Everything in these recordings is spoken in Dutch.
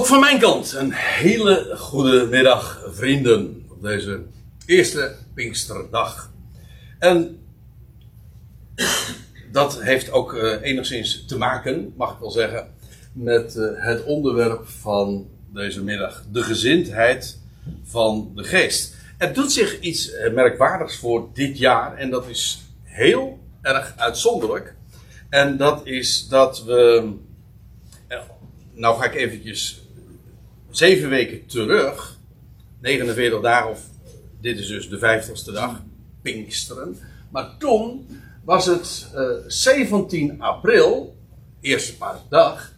Ook van mijn kant een hele goede middag, vrienden, op deze eerste Pinksterdag. En dat heeft ook uh, enigszins te maken, mag ik wel zeggen, met uh, het onderwerp van deze middag: de gezindheid van de geest. Er doet zich iets uh, merkwaardigs voor dit jaar, en dat is heel erg uitzonderlijk. En dat is dat we. Nou ga ik eventjes zeven weken terug, 49 dagen, of dit is dus de vijftigste dag, Pinksteren. Maar toen was het uh, 17 april, eerste paasdag.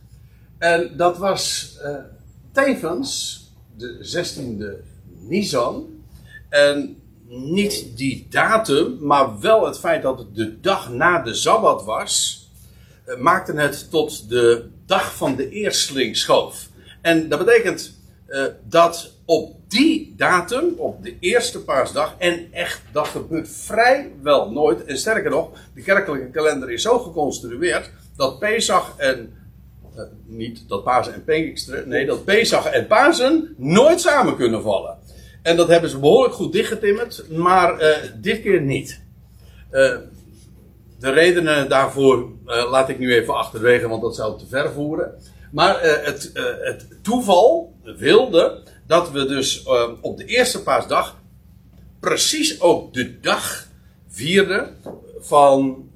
En dat was uh, tevens de 16e Nisan. En niet die datum, maar wel het feit dat het de dag na de Sabbat was, uh, maakte het tot de dag van de eerstlingsschoof. En dat betekent uh, dat op die datum, op de eerste paasdag, en echt, dat gebeurt vrijwel nooit. En sterker nog, de kerkelijke kalender is zo geconstrueerd dat Pesach en. Uh, niet dat Pasen en Pinksteren, nee, dat Pesach en Pasen nooit samen kunnen vallen. En dat hebben ze behoorlijk goed dichtgetimmerd, maar uh, dit keer niet. de redenen daarvoor laat ik nu even achterwege, want dat zou te ver voeren. Maar uh, het, uh, het, toeval wilde dat we dus uh, op de eerste paasdag precies ook de dag vierden van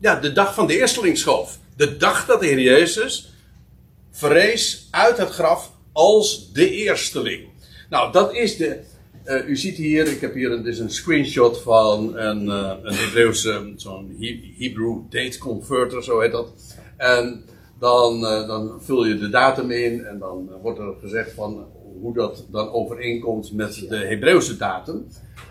ja, de dag van de eerstelingsschoof. De dag dat de Heer Jezus verrees uit het graf als de eersteling. Nou, dat is de. u ziet hier, ik heb hier een, dus een screenshot van een, een Hebreeuwse, zo'n Hebrew date converter, zo heet dat. En dan, uh, dan vul je de datum in en dan uh, wordt er gezegd van hoe dat dan overeenkomt met de Hebreeuwse datum.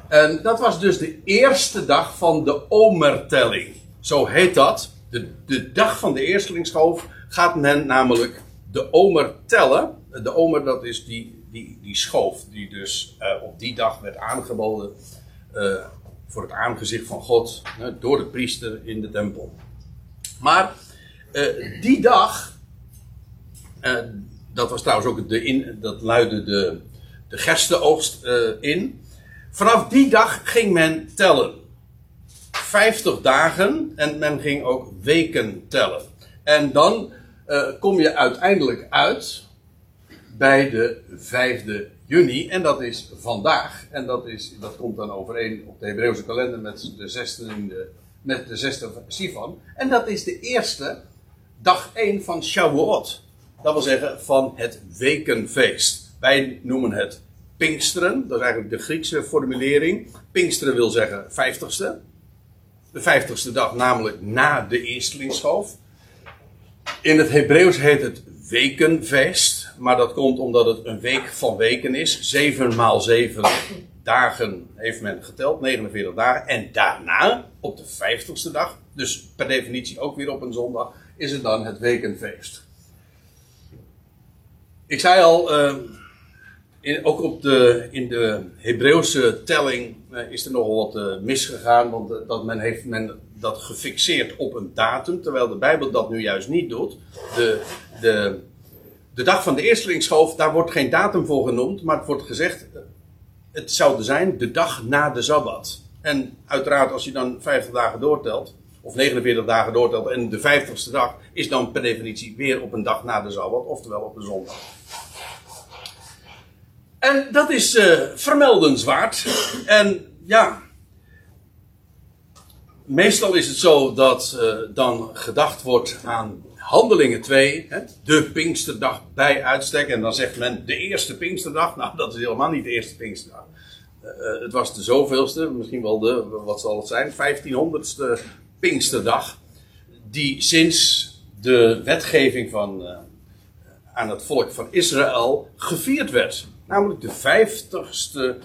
En dat was dus de eerste dag van de omertelling. Zo heet dat. De, de dag van de eerstelingsschoof gaat men namelijk de omer tellen. De omer dat is die, die, die schoof die dus uh, op die dag werd aangeboden voor het aangezicht van God door de priester in de tempel. Maar uh, die dag, uh, dat was trouwens ook de in, dat luidde de, de gerstenoogst uh, in. Vanaf die dag ging men tellen. 50 dagen en men ging ook weken tellen. En dan kom je uiteindelijk uit bij de 5e juni. En dat is vandaag. En dat, is, dat komt dan overeen op de Hebreeuwse kalender met de 16e, met de 6e Sivan. En dat is de eerste dag 1 van Shavuot. Dat wil zeggen van het wekenfeest. Wij noemen het Pinksteren. Dat is eigenlijk de Griekse formulering. Pinksteren wil zeggen vijftigste. De vijftigste dag namelijk na de eerstelingsschoof. In het Hebreeuws heet het wekenfeest. Maar dat komt omdat het een week van weken is. 7 maal 7 dagen heeft men geteld. 49 dagen. En daarna, op de vijftigste dag. Dus per definitie ook weer op een zondag is het dan het wekenfeest. Ik zei al, in, ook op de, in de Hebreeuwse telling uh, is er nogal wat uh, misgegaan, want dat men heeft men dat gefixeerd op een datum, terwijl de Bijbel dat nu juist niet doet. De, de, de dag van de eerstelingsschoof, daar wordt geen datum voor genoemd, maar het wordt gezegd, het zou zijn de dag na de Sabbat. En uiteraard, als je dan 50 dagen doortelt, of 49 dagen doortelt en de 50ste dag is dan per definitie weer op een dag na de Sabbat, oftewel op een zondag. En dat is uh, vermeldenswaard. En ja, meestal is het zo dat uh, dan gedacht wordt aan Handelingen 2, hè, de Pinksterdag bij uitstek. En dan zegt men de eerste Pinksterdag. Nou, dat is helemaal niet de eerste Pinksterdag. Uh, het was de zoveelste, misschien wel de, wat zal het zijn, 1500ste Pinksterdag, die sinds de wetgeving van, uh, aan het volk van Israël gevierd werd. Namelijk de vijftigste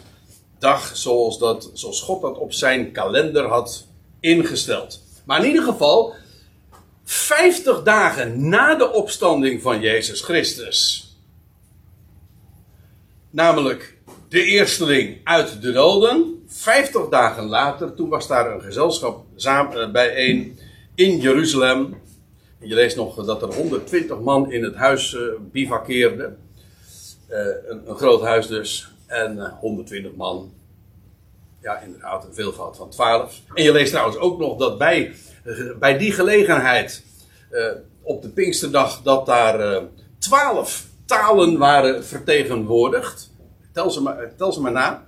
dag zoals, dat, zoals God dat op zijn kalender had ingesteld. Maar in ieder geval, 50 dagen na de opstanding van Jezus Christus. Namelijk de eersteling uit de doden. 50 dagen later, toen was daar een gezelschap samen, bijeen in Jeruzalem. Je leest nog dat er 120 man in het huis uh, bivakkeerden. Uh, een, groot huis dus. En uh, 120 man. Ja, inderdaad, een veelvoud van 12. En je leest trouwens ook nog dat bij, bij die gelegenheid. op de Pinksterdag. dat daar 12 talen waren vertegenwoordigd. Tel ze maar, tel ze maar na.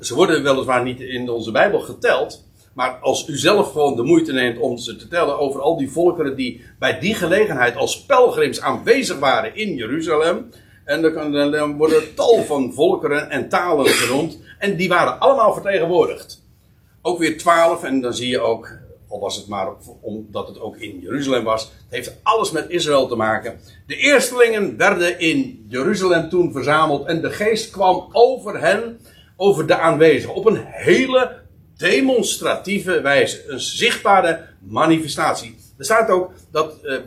Ze worden weliswaar niet in onze Bijbel geteld. Maar als u zelf gewoon de moeite neemt om ze te tellen over al die volkeren die bij die gelegenheid als pelgrims aanwezig waren in Jeruzalem. En dan, worden tal van volkeren en talen genoemd. En die waren allemaal vertegenwoordigd. Ook weer twaalf. En dan zie je ook, al was het maar omdat het ook in Jeruzalem was. Het heeft alles met Israël te maken. De eerstelingen werden in Jeruzalem toen verzameld. En de geest kwam over hen, over de aanwezigen. Op een hele demonstratieve wijze. Een zichtbare manifestatie. Er staat ook dat, uh,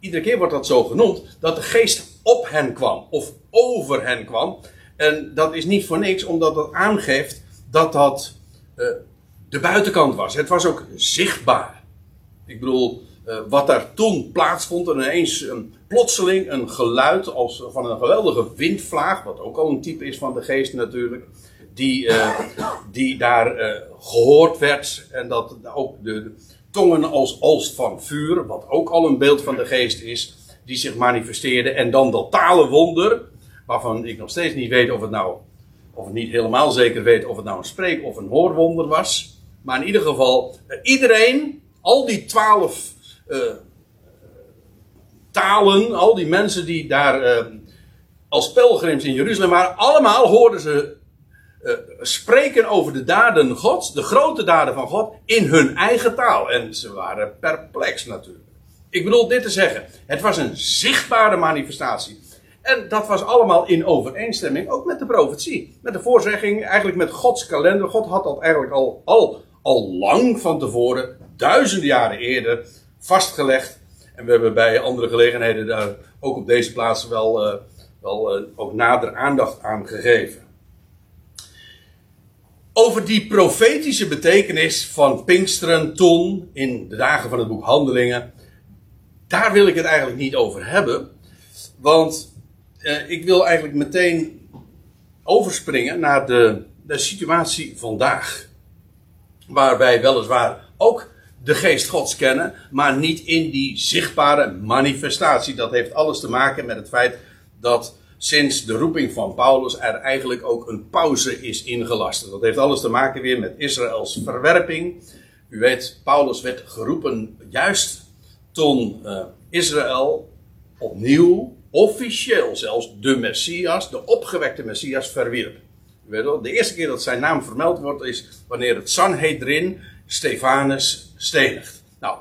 iedere keer wordt dat zo genoemd, dat de geest op hen kwam. Of over hen kwam. En dat is niet voor niks, omdat dat aangeeft dat dat uh, de buitenkant was. Het was ook zichtbaar. Ik bedoel, uh, wat daar toen plaatsvond, en ineens een plotseling een geluid als van een geweldige windvlaag, wat ook al een type is van de geest natuurlijk die, uh, die daar uh, gehoord werd. En dat ook de tongen als als van vuur, wat ook al een beeld van de geest is, die zich manifesteerde. En dan dat talenwonder, waarvan ik nog steeds niet weet of het nou, of niet helemaal zeker weet of het nou een spreek- of een hoorwonder was. Maar in ieder geval, uh, iedereen, al die twaalf talen, al die mensen die daar als pelgrims in Jeruzalem waren, allemaal hoorden ze uh, spreken over de daden Gods, de grote daden van God, in hun eigen taal. En ze waren perplex natuurlijk. Ik bedoel dit te zeggen, het was een zichtbare manifestatie. En dat was allemaal in overeenstemming ook met de profetie. Met de voorzegging, eigenlijk met Gods kalender. God had dat eigenlijk al, al, al lang van tevoren, duizenden jaren eerder, vastgelegd. En we hebben bij andere gelegenheden daar ook op deze plaats wel, uh, wel uh, ook nader aandacht aan gegeven over die profetische betekenis van Pinksteren toen in de dagen van het boek Handelingen. Daar wil ik het eigenlijk niet over hebben. Want eh, ik wil eigenlijk meteen overspringen naar de, de situatie vandaag. Waarbij weliswaar ook de geest Gods kennen, maar niet in die zichtbare manifestatie. Dat heeft alles te maken met het feit dat sinds de roeping van Paulus er eigenlijk ook een pauze is ingelast. Dat heeft alles te maken weer met Israëls verwerping. U weet, Paulus werd geroepen juist toen uh, Israël opnieuw, officieel zelfs, de Messias, de opgewekte Messias, verwierp. Weet wel, de eerste keer dat zijn naam vermeld wordt is wanneer het Sanhedrin Stefanus stenigt. Nou,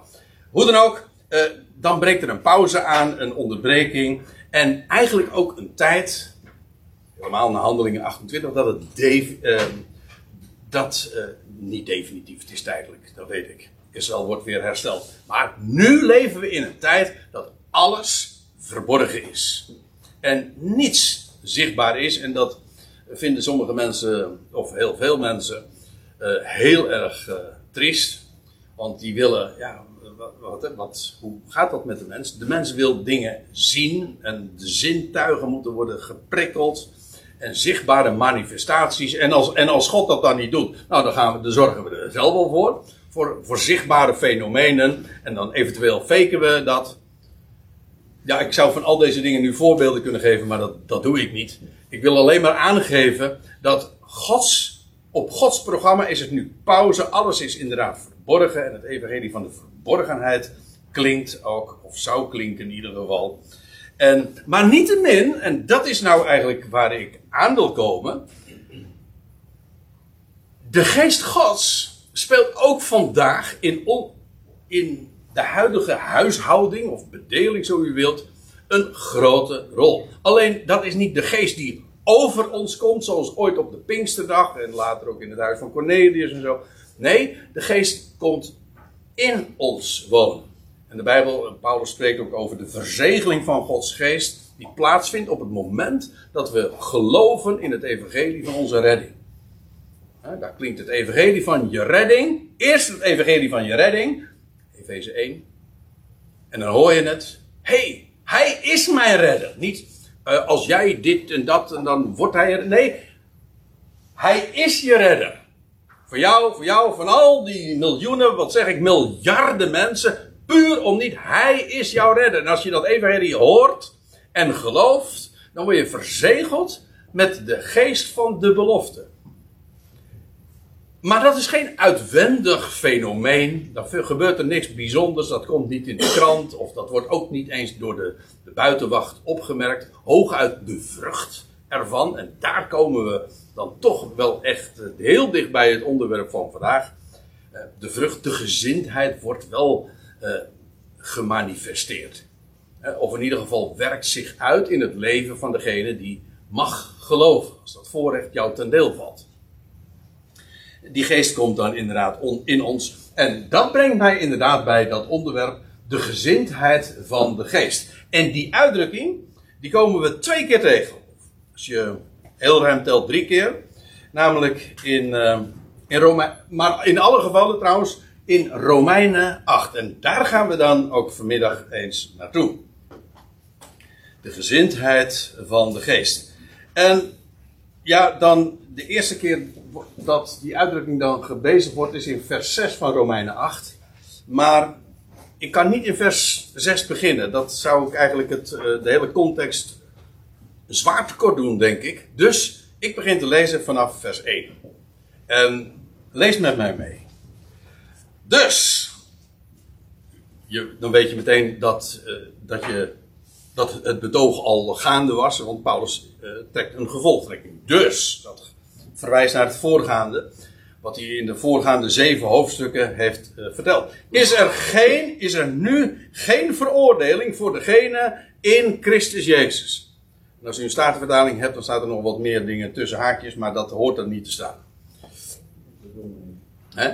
hoe dan ook, uh, dan breekt er een pauze aan, een onderbreking. En eigenlijk ook een tijd, helemaal na handelingen 28, dat het uh, dat, uh, niet definitief, het is tijdelijk, dat weet ik. Israël wordt weer hersteld. Maar nu leven we in een tijd dat alles verborgen is. En niets zichtbaar is. En dat vinden sommige mensen, of heel veel mensen, uh, heel erg triest. Want die willen, ja, wat, wat, hoe gaat dat met de mens? De mens wil dingen zien en de zintuigen moeten worden geprikkeld. En zichtbare manifestaties. En als, en als God dat dan niet doet, nou dan, gaan we, zorgen we er zelf wel voor. Voor, voor zichtbare fenomenen. En dan eventueel faken we dat. Ja, ik zou van al deze dingen nu voorbeelden kunnen geven, maar dat, dat doe ik niet. Ik wil alleen maar aangeven dat Gods, op Gods programma is het nu pauze. Alles is inderdaad verborgen. En het evangelie van de verborgenheid klinkt ook, of zou klinken in ieder geval. En, maar niettemin, en dat is nou eigenlijk waar ik aan wil komen. De geest Gods speelt ook vandaag in, in de huidige huishouding, of bedeling zo u wilt, een grote rol. Alleen dat is niet de geest die over ons komt, zoals ooit op de Pinksterdag en later ook in het huis van Cornelius en zo. Nee, de geest komt in ons wonen. En de Bijbel, Paulus spreekt ook over de verzegeling van Gods geest, die plaatsvindt op het moment dat we geloven in het evangelie van onze redding. daar klinkt het evangelie van je redding. Eerst het evangelie van je redding, Efeze 1. En dan hoor je het. hey, hij is mijn redder. Niet uh, als jij dit en dat en dan wordt hij er. Nee, hij is je redder. Voor jou, voor jou, van al die miljoenen, wat zeg ik, miljarden mensen. Puur om niet, hij is jouw redder. En als je dat evangelie hoort en gelooft, dan word je verzegeld met de geest van de belofte. Maar dat is geen uitwendig fenomeen. Dan gebeurt er niks bijzonders. Dat komt niet in de krant. Of dat wordt ook niet eens door de, de buitenwacht opgemerkt. Hooguit de vrucht ervan. En daar komen we dan toch wel echt eh, heel dicht bij het onderwerp van vandaag. Eh, de vrucht, de gezindheid wordt wel uh, gemanifesteerd. Of in ieder geval werkt zich uit in het leven van degene die mag geloven. Als dat voorrecht jou ten deel valt die geest komt dan inderdaad in ons. En dat brengt mij inderdaad bij dat onderwerp, de gezindheid van de geest. En die uitdrukking, die komen we twee keer tegen. Als je heel ruim telt, drie keer. Namelijk in, uh, in Romein, maar in alle gevallen trouwens in Romeinen 8. En daar gaan we dan ook vanmiddag eens naartoe. De gezindheid van de geest. En ja, dan de eerste keer dat die uitdrukking dan gebezigd wordt is in vers 6 van Romeinen 8. Maar ik kan niet in vers 6 beginnen. Dat zou ik eigenlijk het, eh, de hele context zwaar tekort doen, denk ik. Dus ik begin te lezen vanaf vers 1. En lees met mij mee. Dus, je, dan weet je meteen dat, uh, dat, je, dat het betoog al gaande was, want Paulus uh, trekt een gevolgtrekking. Dus, dat verwijst naar het voorgaande. Wat hij in de voorgaande zeven hoofdstukken heeft uh, verteld. Is er, geen, is er nu geen veroordeling voor degene in Christus Jezus? En als u een statenvertaling hebt, dan staat er nog wat meer dingen tussen haakjes, maar dat hoort er niet te staan. Hè?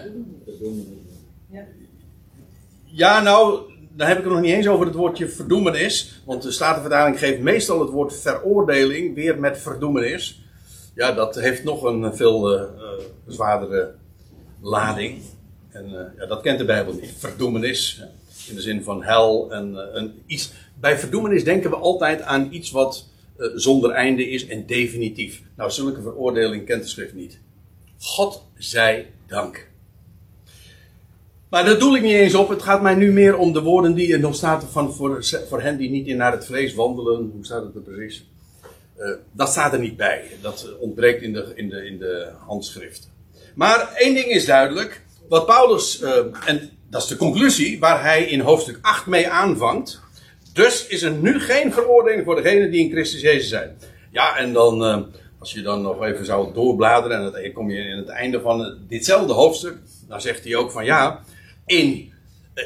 Ja, nou, dan heb ik het nog niet eens over het woordje verdoemenis. Want de Statenvertaling geeft meestal het woord veroordeling weer met verdoemenis ja, dat heeft nog een veel uh, zwaardere lading. En uh, ja, dat kent de Bijbel niet. Verdoemenis. In de zin van hel. En, een, iets. Bij verdoemenis denken we altijd aan iets wat zonder einde is en definitief. Nou, zulke veroordeling kent de schrift niet. God zij dank. Maar dat doe ik niet eens op. Het gaat mij nu meer om de woorden die er nog staan van voor, voor hen die niet in naar het vlees wandelen. Hoe staat het er precies? Uh, dat staat er niet bij. Dat ontbreekt in de, in de, in de handschriften. Maar één ding is duidelijk. Wat Paulus, uh, en dat is de conclusie waar hij in hoofdstuk 8 mee aanvangt. Dus is er nu geen veroordeling voor degenen die in Christus Jezus zijn. Ja, en dan, uh, als je dan nog even zou doorbladeren, en dan kom je in het einde van ditzelfde hoofdstuk. Dan zegt hij ook van ja, in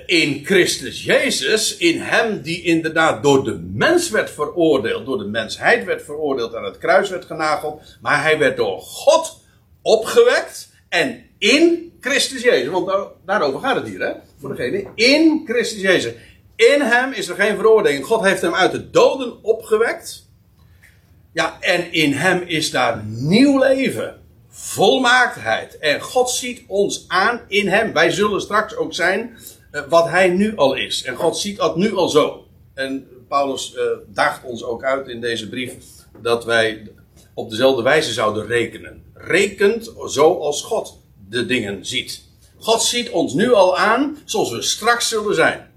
in Christus Jezus, in hem die inderdaad door de mens werd veroordeeld, door de mensheid werd veroordeeld, aan het kruis werd genageld, maar hij werd door God opgewekt en in Christus Jezus. Want daarover gaat het hier, hè? Voor degene. In Christus Jezus. In hem is er geen veroordeling. God heeft hem uit de doden opgewekt. Ja, en in hem is daar nieuw leven. Volmaaktheid. En God ziet ons aan in hem. Wij zullen straks ook zijn eh, wat hij nu al is. En God ziet dat nu al zo. En Paulus uh, daagt ons ook uit in deze brief dat wij op dezelfde wijze zouden rekenen. Rekent zoals God de dingen ziet. God ziet ons nu al aan zoals we straks zullen zijn.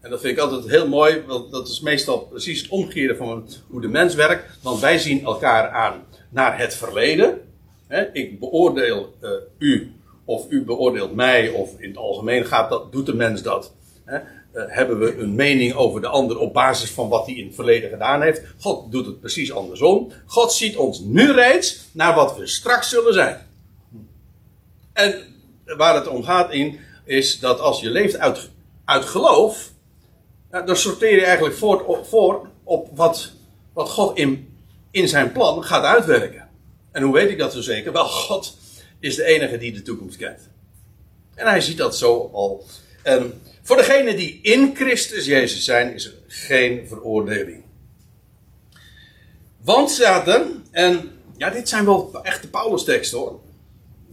En dat vind ik altijd heel mooi, want dat is meestal precies het omgekeerde van hoe de mens werkt. Want wij zien elkaar aan naar het verleden. Ik beoordeel uh, u of u beoordeelt mij, of in het algemeen gaat dat, doet de mens dat. Uh, hebben we een mening over de ander op basis van wat hij in het verleden gedaan heeft. God doet het precies andersom. God ziet ons nu reeds naar wat we straks zullen zijn. En waar het om gaat in, is dat als je leeft uit, uit geloof, dan sorteer je eigenlijk voor, op wat, wat God in, in zijn plan gaat uitwerken. En hoe weet ik dat zo zeker? Wel, God is de enige die de toekomst kent. En hij ziet dat zo al. En voor degenen die in Christus Jezus zijn, is er geen veroordeling. Want zaten, en ja, dit zijn wel echte Paulus-teksten hoor.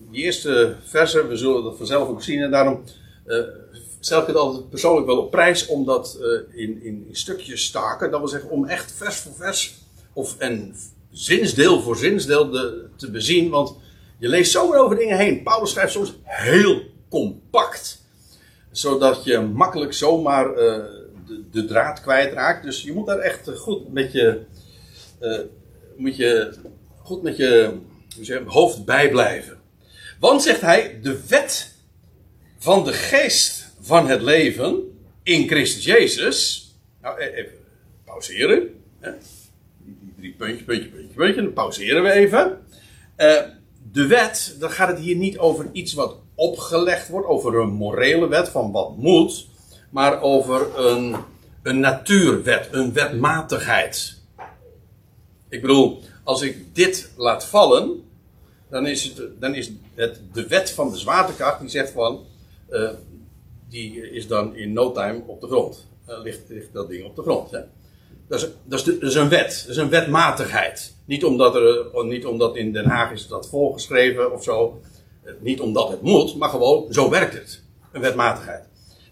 Die eerste versen, we zullen dat vanzelf ook zien, en daarom uh, stel ik het altijd persoonlijk wel op prijs om dat eh, in, in, in stukjes staken. Dat wil zeggen om echt vers voor vers of en zinsdeel voor zinsdeel de, te bezien. Want je leest zomaar over dingen heen. Paulus schrijft soms heel compact. Zodat je makkelijk zomaar eh, de, de, draad kwijtraakt. Dus je moet daar echt goed met je, uh, moet je, goed met je hoofd bij blijven. Want zegt hij, de wet van de geest van het leven in Christus Jezus. Nou, e- even pauzeren. Die drie puntje, puntje, puntje, puntje. Dan pauzeren we even. Uh, de wet, dan gaat het hier niet over iets wat opgelegd wordt, over een morele wet van wat moet, maar over een, een natuurwet, een wetmatigheid. Ik bedoel, als ik dit laat vallen, dan is het, dan is het de wet van de zwaartekracht die zegt van, uh, die is dan in no time op de grond. Uh, ligt, ligt, dat ding op de grond. Dat, is, dat, is een wet, dat is een wetmatigheid. Niet omdat, er, eh, niet omdat in Den Haag is dat voorgeschreven of zo. Niet omdat het moet, maar gewoon zo werkt het. Een wetmatigheid.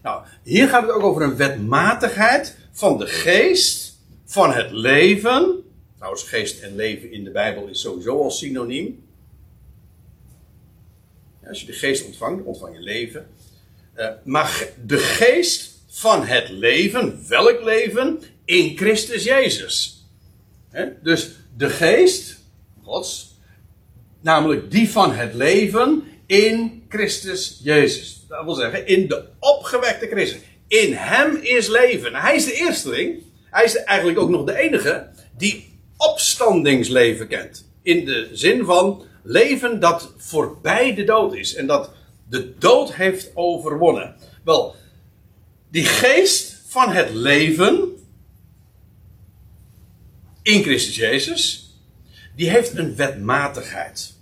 Nou, hier gaat het ook over een wetmatigheid van de geest, van het leven. Trouwens, geest en leven in de Bijbel is sowieso al synoniem. Als je de geest ontvangt, ontvang je leven. Uh, maar de geest van het leven, welk leven? In Christus Jezus. Dus de geest, Gods, namelijk die van het leven in Christus Jezus. Dat wil zeggen, in de opgewekte Christus. In hem is leven. Hij is de eersteling. Hij is eigenlijk ook nog de enige die opstandingsleven kent. In de zin van leven dat voorbij de dood is. En dat de dood heeft overwonnen. Wel, die geest van het leven in Christus Jezus, die heeft een wetmatigheid.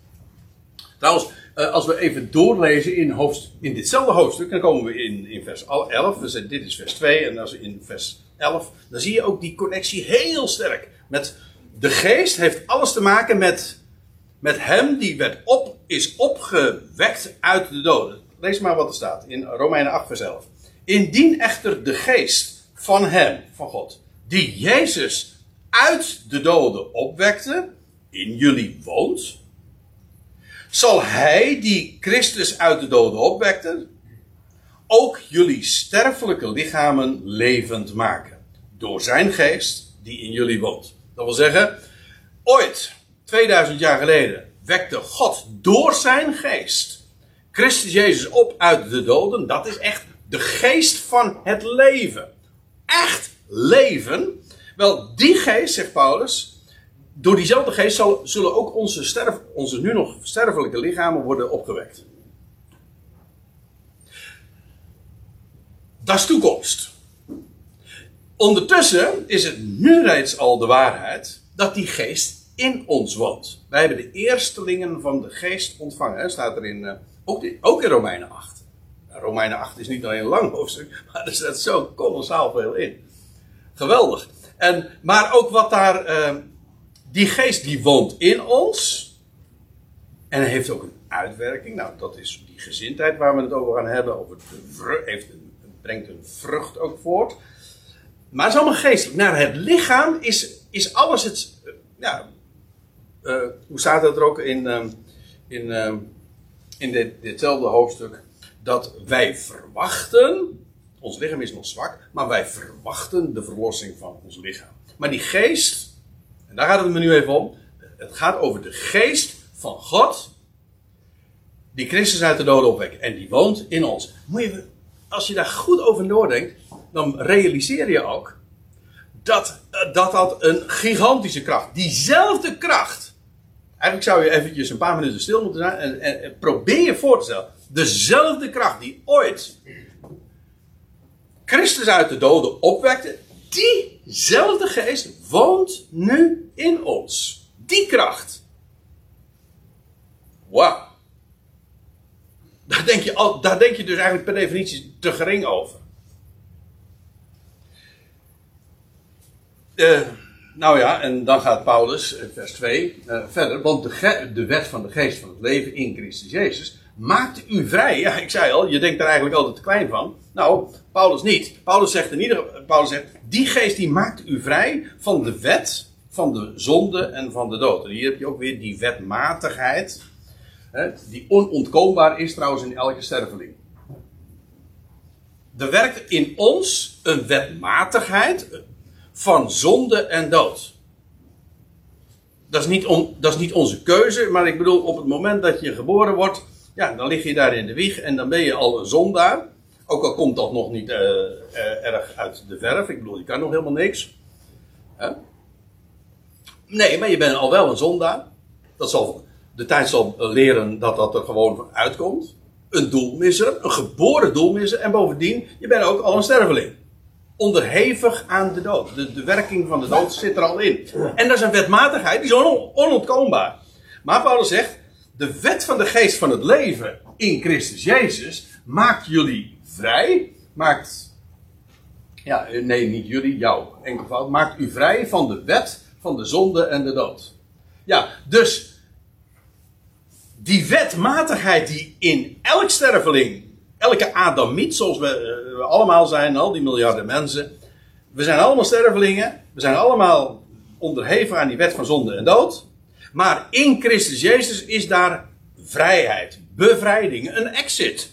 Trouwens, eh, als we even doorlezen in, in ditzelfde hoofdstuk, dan komen we in, in vers 11. Dus dit is vers 2 en als in vers 11, dan zie je ook die connectie heel sterk. Met de geest heeft alles te maken met met hem die werd op, is opgewekt uit de doden. Lees maar wat er staat in Romeinen 8 vers 11. Indien echter de geest van hem, van God, die Jezus uit de doden opwekte, in jullie woont, zal hij die Christus uit de doden opwekte, ook jullie sterfelijke lichamen levend maken. Door zijn geest die in jullie woont. Dat wil zeggen, ooit 2000 jaar geleden wekte God door zijn geest Christus Jezus op uit de doden. Dat is echt de geest van het leven. Echt leven. Wel, die geest, zegt Paulus, door diezelfde geest zullen ook onze, sterf, onze nu nog sterfelijke lichamen worden opgewekt. Dat is toekomst. Ondertussen is het nu reeds al de waarheid dat die geest in ons woont. Wij hebben de eerstelingen van de geest ontvangen. Hè? Staat er in, uh, ook, ook, in Romeinen 8. Nou, Romeinen 8 is niet alleen een lang hoofdstuk, maar er staat zo kolossaal veel in. Geweldig. En, maar ook wat daar, uh, die geest die woont in ons. En heeft ook een uitwerking. Nou, dat is die gezindheid waar we het over gaan hebben. Over de heeft een, brengt een vrucht ook voort. Maar het is allemaal geestelijk. Naar het lichaam is, is alles het, ja, uh, hoe staat dat er ook in, uh, in, uh, in dit, ditzelfde hoofdstuk? Dat wij verwachten, ons lichaam is nog zwak, maar wij verwachten de verlossing van ons lichaam. Maar die geest, en daar gaat het me nu even om, het gaat over de geest van God, die Christus uit de doden opwekt en die woont in ons. Moet je, als je daar goed over nadenkt, dan realiseer je ook dat, dat dat een gigantische kracht, diezelfde kracht Eigenlijk zou je eventjes een paar minuten stil moeten zijn en, probeer je voor te stellen. Dezelfde kracht die ooit Christus uit de doden opwekte, diezelfde geest woont nu in ons. Die kracht. Wauw. Daar denk, je daar denk je dus eigenlijk per definitie te gering over. Uh, nou ja, en dan gaat Paulus, vers 2, uh, verder. Want de, de, wet van de geest van het leven in Christus Jezus maakt u vrij. Ja, ik zei al, je denkt er eigenlijk altijd te klein van. Nou, Paulus niet. Paulus zegt in ieder Paulus zegt, die geest die maakt u vrij van de wet, van de zonde en van de dood. En hier heb je ook weer die wetmatigheid, hè, die onontkoombaar is trouwens in elke sterveling. Er werkt in ons een wetmatigheid van zonde en dood. Dat is, niet dat is niet onze keuze, maar ik bedoel, op het moment dat je geboren wordt, ja, dan lig je daar in de wieg en dan ben je al een zondaar. Ook al komt dat nog niet uh, uh, erg uit de verf. Ik bedoel, je kan nog helemaal niks. Nee, maar je bent al wel een zondaar. Dat zal, de tijd zal leren dat dat er gewoon uitkomt. Een doelmisser, een geboren doelmisser. En bovendien, je bent ook al een sterveling. Onderhevig aan de dood. De, de werking van de dood zit er al in. En dat is een wetmatigheid, die is on, onontkoombaar. Maar Paulus zegt, de wet van de geest van het leven in Christus Jezus maakt jullie vrij. Maakt, ja, nee, niet jullie, jou, enkelvoud. Maakt u vrij van de wet van de zonde en de dood. Ja, dus die wetmatigheid die in elk sterveling, elke Adamiet, zoals we, we allemaal zijn, al die miljarden mensen. We zijn allemaal stervelingen. We zijn allemaal onderheven aan die wet van zonde en dood. Maar in Christus Jezus is daar vrijheid, bevrijding, een exit.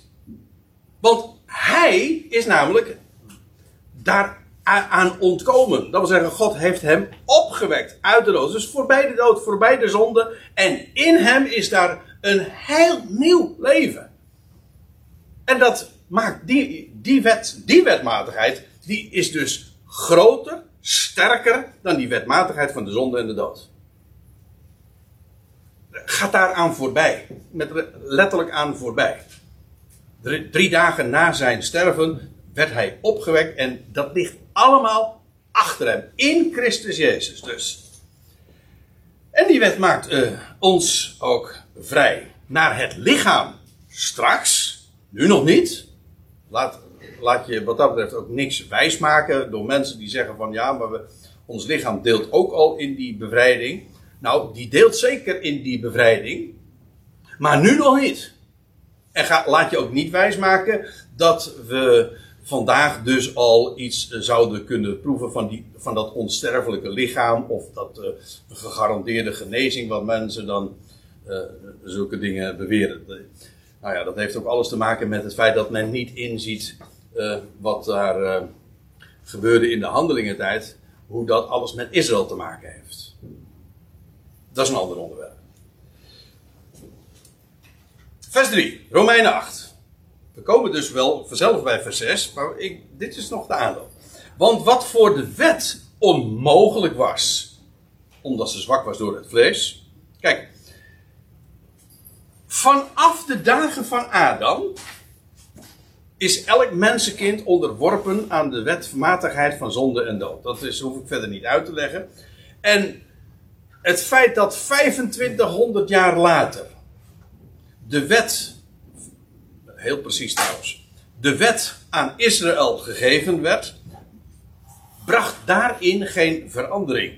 Want hij is namelijk daar aan ontkomen. Dat wil zeggen, God heeft hem opgewekt uit de dood. Dus voorbij de dood, voorbij de zonde. En in hem is daar een heel nieuw leven. En dat maakt die, die, wet, die wetmatigheid, die is dus groter, sterker dan die wetmatigheid van de zonde en de dood. Gaat daar aan voorbij. Met letterlijk aan voorbij. Drie, dagen na zijn sterven werd hij opgewekt en dat ligt allemaal achter hem. In Christus Jezus dus. En die wet maakt uh, ons ook vrij naar het lichaam straks. Nu nog niet. Laat, laat je wat dat betreft ook niks wijsmaken door mensen die zeggen van ja, maar we, ons lichaam deelt ook al in die bevrijding. Nou, die deelt zeker in die bevrijding, maar nu nog niet. En ga, laat je ook niet wijsmaken dat we vandaag dus al iets zouden kunnen proeven van, die, van dat onsterfelijke lichaam of dat uh, gegarandeerde genezing wat mensen dan uh, zulke dingen beweren. Nou ja, dat heeft ook alles te maken met het feit dat men niet inziet uh, wat daar uh, gebeurde in de handelingentijd, hoe dat alles met Israël te maken heeft. Dat is een ander onderwerp. Vers 3, Romeinen 8. We komen dus wel vanzelf bij vers 6, maar ik, dit is nog de aanloop. Want wat voor de wet onmogelijk was, omdat ze zwak was door het vlees. Kijk, vanaf de dagen van Adam is elk mensenkind onderworpen aan de wetmatigheid van zonde en dood. Dat is, hoef ik verder niet uit te leggen. En het feit dat 2500 jaar later de wet, heel precies trouwens, de wet aan Israël gegeven werd, bracht daarin geen verandering.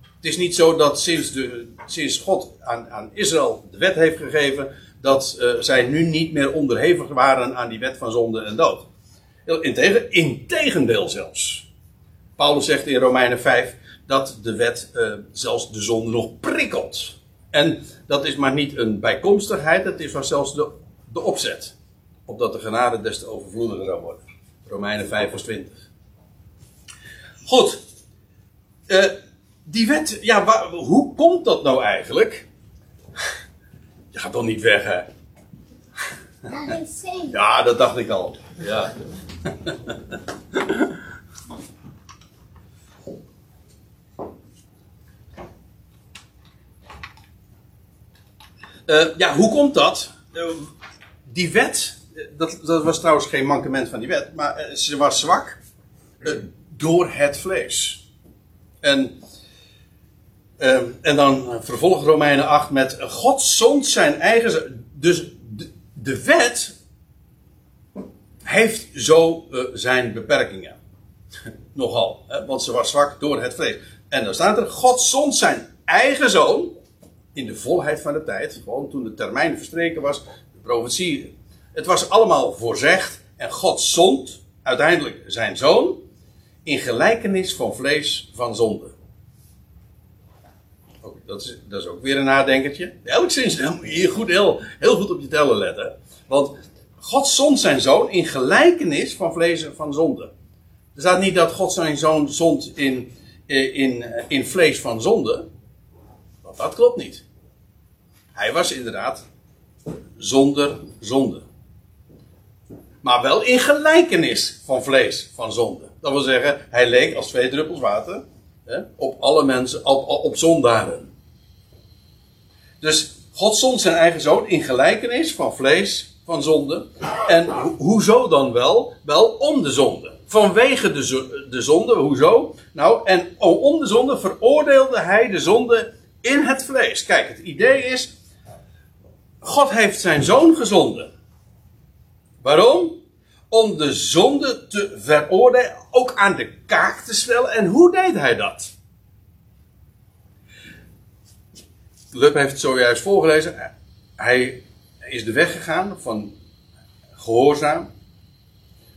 Het is niet zo dat sinds, de, sinds God aan, aan Israël de wet heeft gegeven, dat uh, zij nu niet meer onderhevig waren aan die wet van zonde en dood. Integendeel, integendeel zelfs. Paulus zegt in Romeinen 5 dat de wet uh, zelfs de zonde nog prikkelt. En dat is maar niet een bijkomstigheid, dat is maar zelfs de, de opzet. Opdat de genade des te overvloediger zou worden. Romeinen 5 vers 20. Goed. Uh, die wet, ja, hoe komt dat nou eigenlijk? Je gaat toch niet weg, hè? Ja, dat dacht ik al. Ja. Uh, ja, hoe komt dat? Uh, die wet, dat, dat, was trouwens geen mankement van die wet, maar uh, ze was zwak door het vlees. En Ehm, en dan vervolgt Romeinen 8 met God zond zijn eigen. Dus de, de wet heeft zo uh, zijn beperkingen. Nogal, hè, want ze was zwak door het vlees. En dan staat er: God zond zijn eigen zoon in de volheid van de tijd, gewoon toen de termijn verstreken was, profetie. Het was allemaal voorzegd. En God zond uiteindelijk zijn zoon in gelijkenis van vlees van zonde. Dat, is, dat is ook weer een nadenkertje. Elk zin moet je goed, heel, heel goed op je tellen letten. Want God zond zijn zoon in gelijkenis van vlees van zonde. Er staat niet dat God zijn zoon zond in, in, in vlees van zonde. Want dat klopt niet. Hij was inderdaad zonder zonde. Maar wel in gelijkenis van vlees van zonde. Dat wil zeggen, hij leek als twee druppels water hè, op alle mensen, op, op zondaren. Dus God zond zijn eigen zoon in gelijkenis van vlees van zonde. En ho hoezo dan wel? Wel om de zonde. Vanwege de, de zonde, hoezo? Nou, en om de zonde veroordeelde hij de zonde in het vlees. Kijk, het idee is, God heeft zijn zoon gezonden. Waarom? Om de zonde te veroordelen, ook aan de kaak te stellen. En hoe deed hij dat? Lub heeft het zojuist voorgelezen. Hij is de weg gegaan van gehoorzaam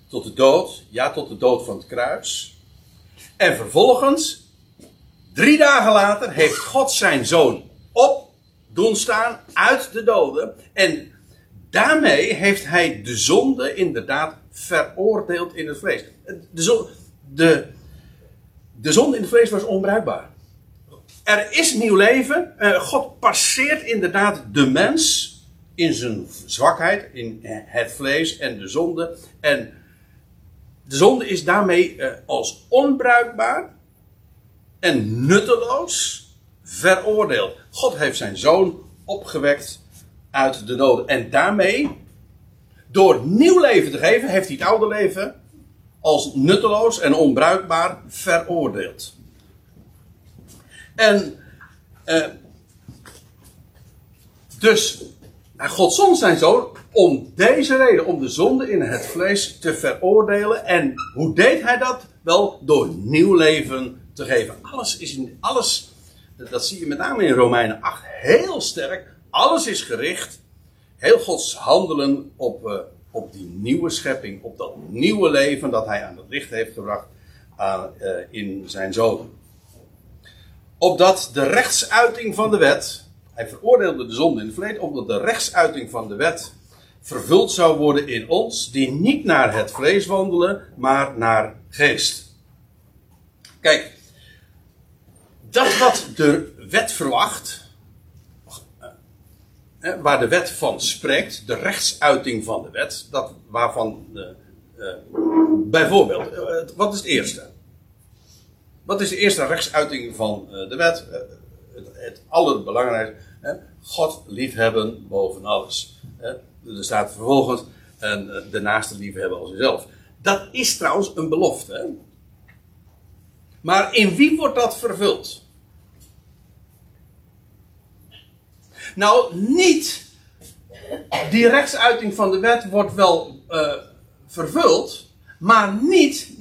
tot de dood. Ja, tot de dood van het kruis. En vervolgens, drie dagen later, heeft God zijn zoon op doen staan uit de doden. En daarmee heeft hij de zonde inderdaad veroordeeld in het vlees. De, zonde, de, de zonde in het vlees was onbruikbaar. Er is nieuw leven. Eh, God passeert inderdaad de mens in zijn zwakheid, in het vlees en de zonde. En de zonde is daarmee eh, als onbruikbaar en nutteloos veroordeeld. God heeft zijn zoon opgewekt uit de doden. En daarmee, door nieuw leven te geven, heeft hij het oude leven als nutteloos en onbruikbaar veroordeeld. En uh, dus God zond zijn zoon om deze reden, om de zonde in het vlees te veroordelen. En hoe deed hij dat? Wel door nieuw leven te geven. Alles is in, alles, dat zie je met name in Romeinen 8 heel sterk. Alles is gericht, heel Gods handelen op, uh, op die nieuwe schepping, op dat nieuwe leven dat hij aan het licht heeft gebracht aan, uh, in zijn zoon. Opdat de rechtsuiting van de wet, hij veroordeelde de zonde in het verleden, opdat de rechtsuiting van de wet vervuld zou worden in ons, die niet naar het vlees wandelen, maar naar geest. Kijk, dat wat de wet verwacht, waar de wet van spreekt, de rechtsuiting van de wet, dat waarvan de, uh, bijvoorbeeld, uh, wat is het eerste? Wat is de eerste rechtsuiting van uh, de wet? het, het allerbelangrijkste, God liefhebben boven alles. Er staat vervolgens en de naaste liefhebben als jezelf. Dat is trouwens een belofte. Maar in wie wordt dat vervuld? Nou, niet. Die rechtsuiting van de wet wordt wel vervuld, maar niet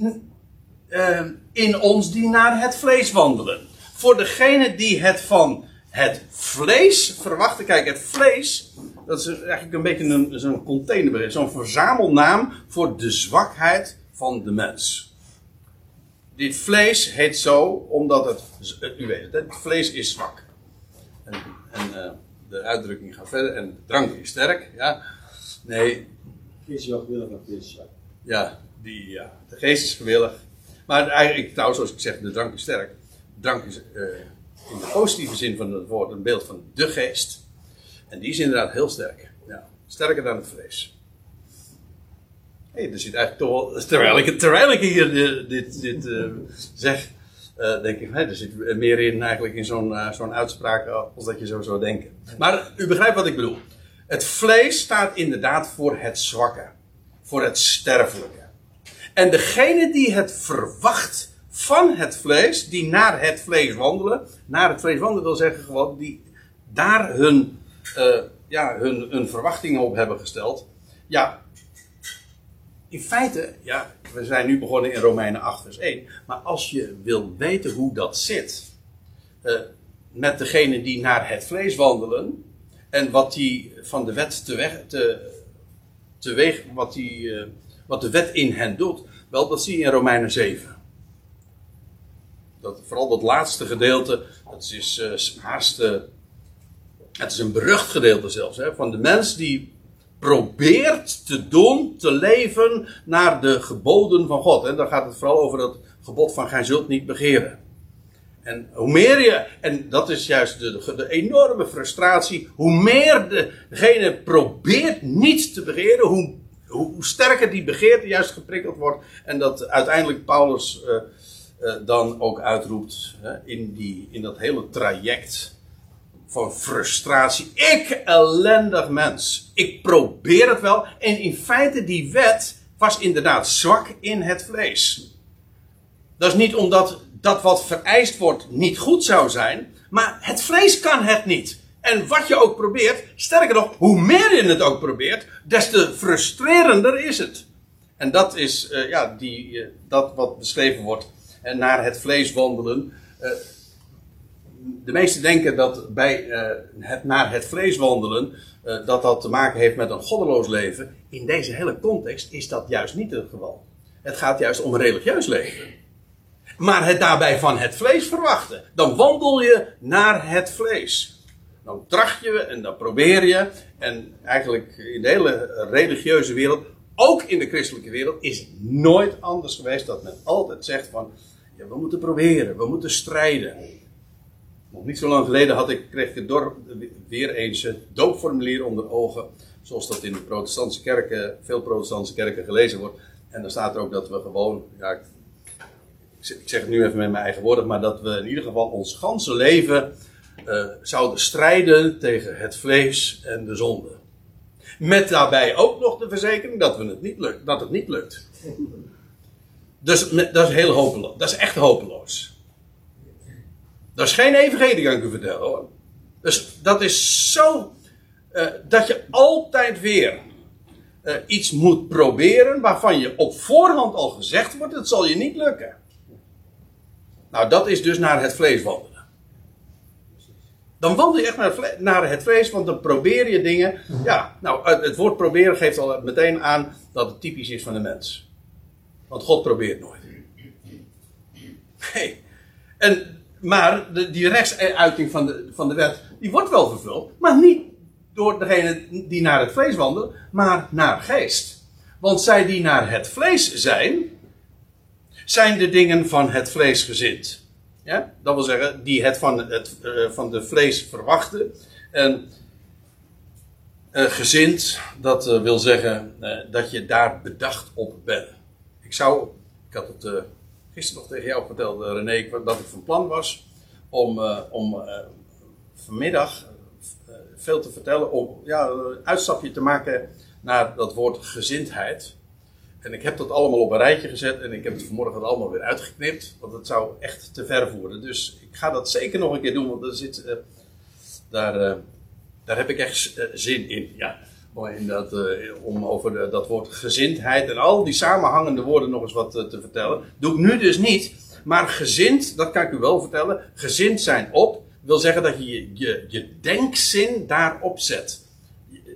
in ons die naar het vlees wandelen. Voor degene die het van het vlees verwachten. Kijk, het vlees, dat is eigenlijk een beetje een, zo'n containerbegrip, zo'n verzamelnaam voor de zwakheid van de mens. Dit vlees heet zo omdat het, u weet het, het vlees is zwak. En, en uh, de uitdrukking gaat verder. En de drank is sterk. Ja. Nee. Is gewillig of is zwak. Ja, die, ja, de geest is gewillig. Maar eigenlijk, trouwens, zoals ik zeg, de drank is sterk. Drank is uh, in de positieve zin van het woord een beeld van de geest. En die is inderdaad heel sterk. Ja, sterker dan het vlees. Hey, er zit eigenlijk toch wel. Terwijl ik, hier dit, dit, uh, zeg, uh, denk ik, er zit meer in eigenlijk in zo'n zo'n uitspraak als dat je zo zou denken. Maar u begrijpt wat ik bedoel. Het vlees staat inderdaad voor het zwakke, voor het sterfelijke. En degene die het verwacht van het vlees, die naar het vlees wandelen, naar het vlees wandelen wil zeggen gewoon, die daar hun, uh, ja, hun, hun verwachtingen op hebben gesteld. Ja, in feite, ja, we zijn nu begonnen in Romeinen 8 vers 1. Maar als je wil weten hoe dat zit. Uh, met degene die naar het vlees wandelen. En wat die van de wet teweeg, te, teweeg wat, die, uh, wat de wet in hen doet, wel, dat zie je in Romeinen 7. Dat, vooral dat laatste gedeelte, dat is uh, haast. Uh, het is een berucht gedeelte zelfs, hè, van de mens die probeert te doen, te leven naar de geboden van God. En dan gaat het vooral over dat gebod van gij zult niet begeren. En hoe meer je, en dat is juist de, de, de enorme frustratie, hoe meer degene probeert niet te begeren, hoe, hoe, sterker die begeerte juist geprikkeld wordt. En dat uiteindelijk Paulus uh, uh, dan ook uitroept in, die, in dat hele traject van frustratie. Ik, ellendig mens. Ik probeer het wel. En in feite, die wet was inderdaad zwak in het vlees. Dat is niet omdat dat wat vereist wordt niet goed zou zijn, maar het vlees kan het niet. En wat je ook probeert, sterker nog, hoe meer je het ook probeert, des te frustrerender is het. En dat is uh, ja, die, uh, dat wat beschreven wordt. En naar het vlees wandelen. De meesten denken dat bij het naar het vlees wandelen, dat dat te maken heeft met een goddeloos leven. In deze hele context is dat juist niet het geval. Het gaat juist om religieus leven maar het daarbij van het vlees verwachten. Dan wandel je naar het vlees. Dan tracht je en dan probeer je. En eigenlijk in de hele religieuze wereld, ook in de christelijke wereld, is het nooit anders geweest dat men altijd zegt van, we moeten proberen, we moeten strijden. Nog niet zo lang geleden had ik, kreeg ik door, weer eens het doopformulier onder ogen, zoals dat in de protestantse kerken, veel protestantse kerken gelezen wordt. En dan staat er ook dat we gewoon, ja, ik zeg het nu even met mijn eigen woorden, maar dat we in ieder geval ons ganse leven uh, zouden strijden tegen het vlees en de zonde. Met daarbij ook nog de verzekering dat, we het, niet lukt, dat het niet lukt. Dus dat is heel hopeloos. Dat is echt hopeloos. Dat is geen evangelie, kan ik u vertellen hoor. Dus dat is zo. Uh, dat je altijd weer uh, iets moet proberen waarvan je op voorhand al gezegd wordt: het zal je niet lukken. Nou, dat is dus naar het vlees wandelen. Dan wandel je echt naar het, vlees, naar het vlees, want dan probeer je dingen. Ja, nou, het woord proberen geeft al meteen aan dat het typisch is van de mens. Want God probeert nooit. Nee. En, maar de, die rechtsuiting van de, van de wet, die wordt wel vervuld, maar niet door degene die naar het vlees wandelen, maar naar geest. Want zij die naar het vlees zijn, zijn de dingen van het vlees gezind. Ja? Dat wil zeggen, die het van, het, uh, van de vlees verwachten. En uh, gezind, dat uh, wil zeggen dat je daar bedacht op bent. Ik zou, ik had het gisteren nog tegen jou verteld, René, dat ik van plan was om, om vanmiddag veel te vertellen, om ja, een uitstapje te maken naar dat woord gezindheid. En ik heb dat allemaal op een rijtje gezet en ik heb het vanmorgen allemaal weer uitgeknipt. Want het zou echt te ver voeren. Dus ik ga dat zeker nog een keer doen, want er zit, uh, daar, uh, daar heb ik echt uh, zin in. Ja, in dat, om over dat woord gezindheid en al die samenhangende woorden nog eens wat te vertellen. Doe ik nu dus niet. Maar gezind, dat kan ik u wel vertellen. Gezind zijn op wil zeggen dat je je, je denkzin daarop zet.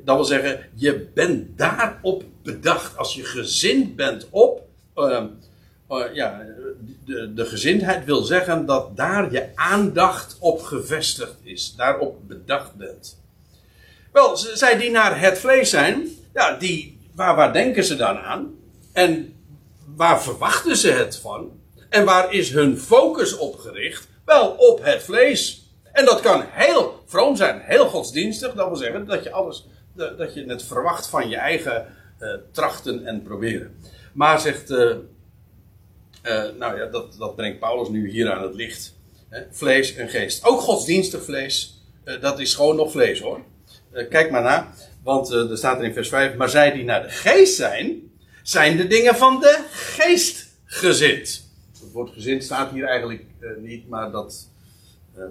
Dat wil zeggen, je bent daarop bedacht. Als je gezind bent op. Uh, uh, ja, de, de gezindheid wil zeggen dat daar je aandacht op gevestigd is. Daarop bedacht bent. Wel, zij die naar het vlees zijn, ja, die, waar, waar denken ze dan aan? En waar verwachten ze het van? En waar is hun focus op gericht? Wel, op het vlees. En dat kan heel vroom zijn, heel godsdienstig. Dat wil zeggen dat je alles dat je het verwacht van je eigen uh, trachten en proberen. Maar zegt, uh, uh, nou ja, dat, dat brengt Paulus nu hier aan het licht. Hè? Vlees en geest. Ook godsdienstig vlees, dat is gewoon nog vlees hoor. kijk maar na, want er staat er in vers 5, maar zij die naar de geest zijn, zijn de dingen van de geest gezind. Het woord gezind staat hier eigenlijk niet, maar dat,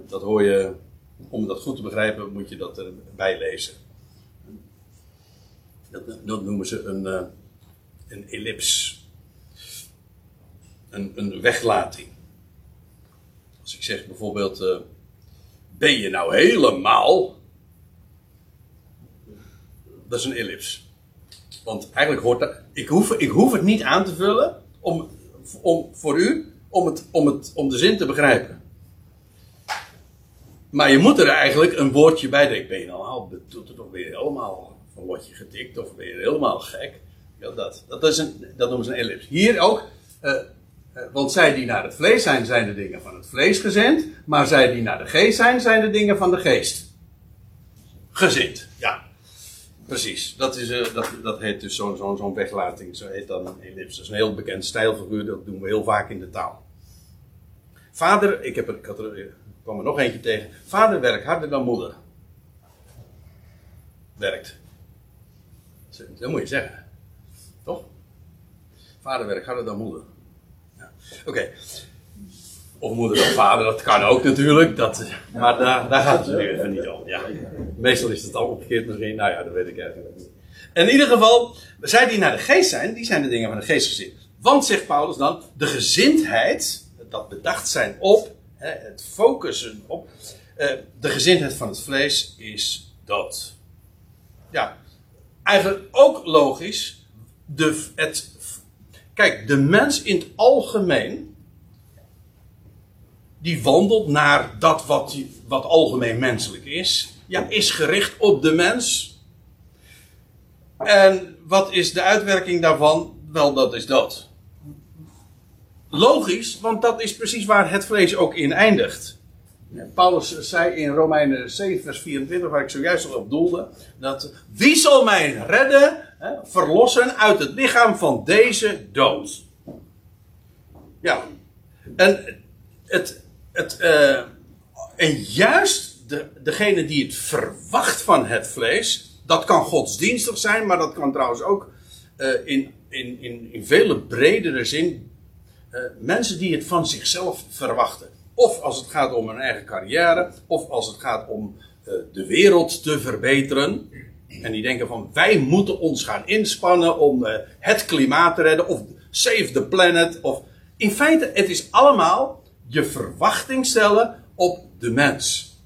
dat hoor je, om dat goed te begrijpen, moet je dat erbij lezen. Dat, dat noemen ze een, uh, een ellips. Een, een weglating. Als ik zeg bijvoorbeeld, uh, ben je nou helemaal? dat is een ellips. Want eigenlijk hoort dat. Ik hoef, ik hoef het niet aan te vullen om, om, voor u om, het, om, het, om de zin te begrijpen. Maar je moet er eigenlijk een woordje bij denken. Ben je nou al betoeterd of ben je helemaal van lotje getikt of ben je helemaal gek? Ja, dat, dat, is een, dat noemen ze een ellips. Hier ook. Uh, want zij die naar het vlees zijn, zijn de dingen van het vlees gezind. Maar zij die naar de geest zijn, zijn de dingen van de geest. Gezind, ja. Precies. Dat, is, uh, dat, dat heet dus zo'n zo, zo weglating. Zo heet dan een ellips. Dat is een heel bekend stijlfiguur. Dat doen we heel vaak in de taal. Vader, ik, heb er, ik had ik kwam er nog eentje tegen. Vader werkt harder dan moeder. Werkt. Dat moet je zeggen. Toch? Vader werkt harder dan moeder. Oké. Of moeder of vader, dat kan ook natuurlijk. Dat, maar daar, daar gaat het nu even niet om. Ja. Meestal is het al omgekeerd misschien. Nou ja, dat weet ik eigenlijk niet. In ieder geval, zij die naar de geest zijn, die zijn de dingen van de geest gezien. Want, zegt Paulus dan, de gezindheid, dat bedacht zijn op, het focussen op, eh, de gezindheid van het vlees is dood. Ja, eigenlijk ook logisch. De, Kijk, de mens in het algemeen. die wandelt naar dat wat, wat algemeen menselijk is. Ja, is gericht op de mens. En wat is de uitwerking daarvan? Wel, dat is dat. Logisch, want dat is precies waar het vlees ook in eindigt. Paulus zei in Romeinen 7, vers 24, waar ik zojuist al op doelde, dat wie zal mij redden, hè, verlossen uit het lichaam van deze dood? Ja, en, het, het, uh, en juist de, degene die het verwacht van het vlees, dat kan godsdienstig zijn, maar dat kan trouwens ook uh, in, in, in, in vele bredere zin uh, mensen die het van zichzelf verwachten. Of als het gaat om een eigen carrière, of als het gaat om uh, de wereld te verbeteren. En die denken van wij moeten ons gaan inspannen om uh, het klimaat te redden, of save the planet. Of... In feite, het is allemaal je verwachting stellen op de mens.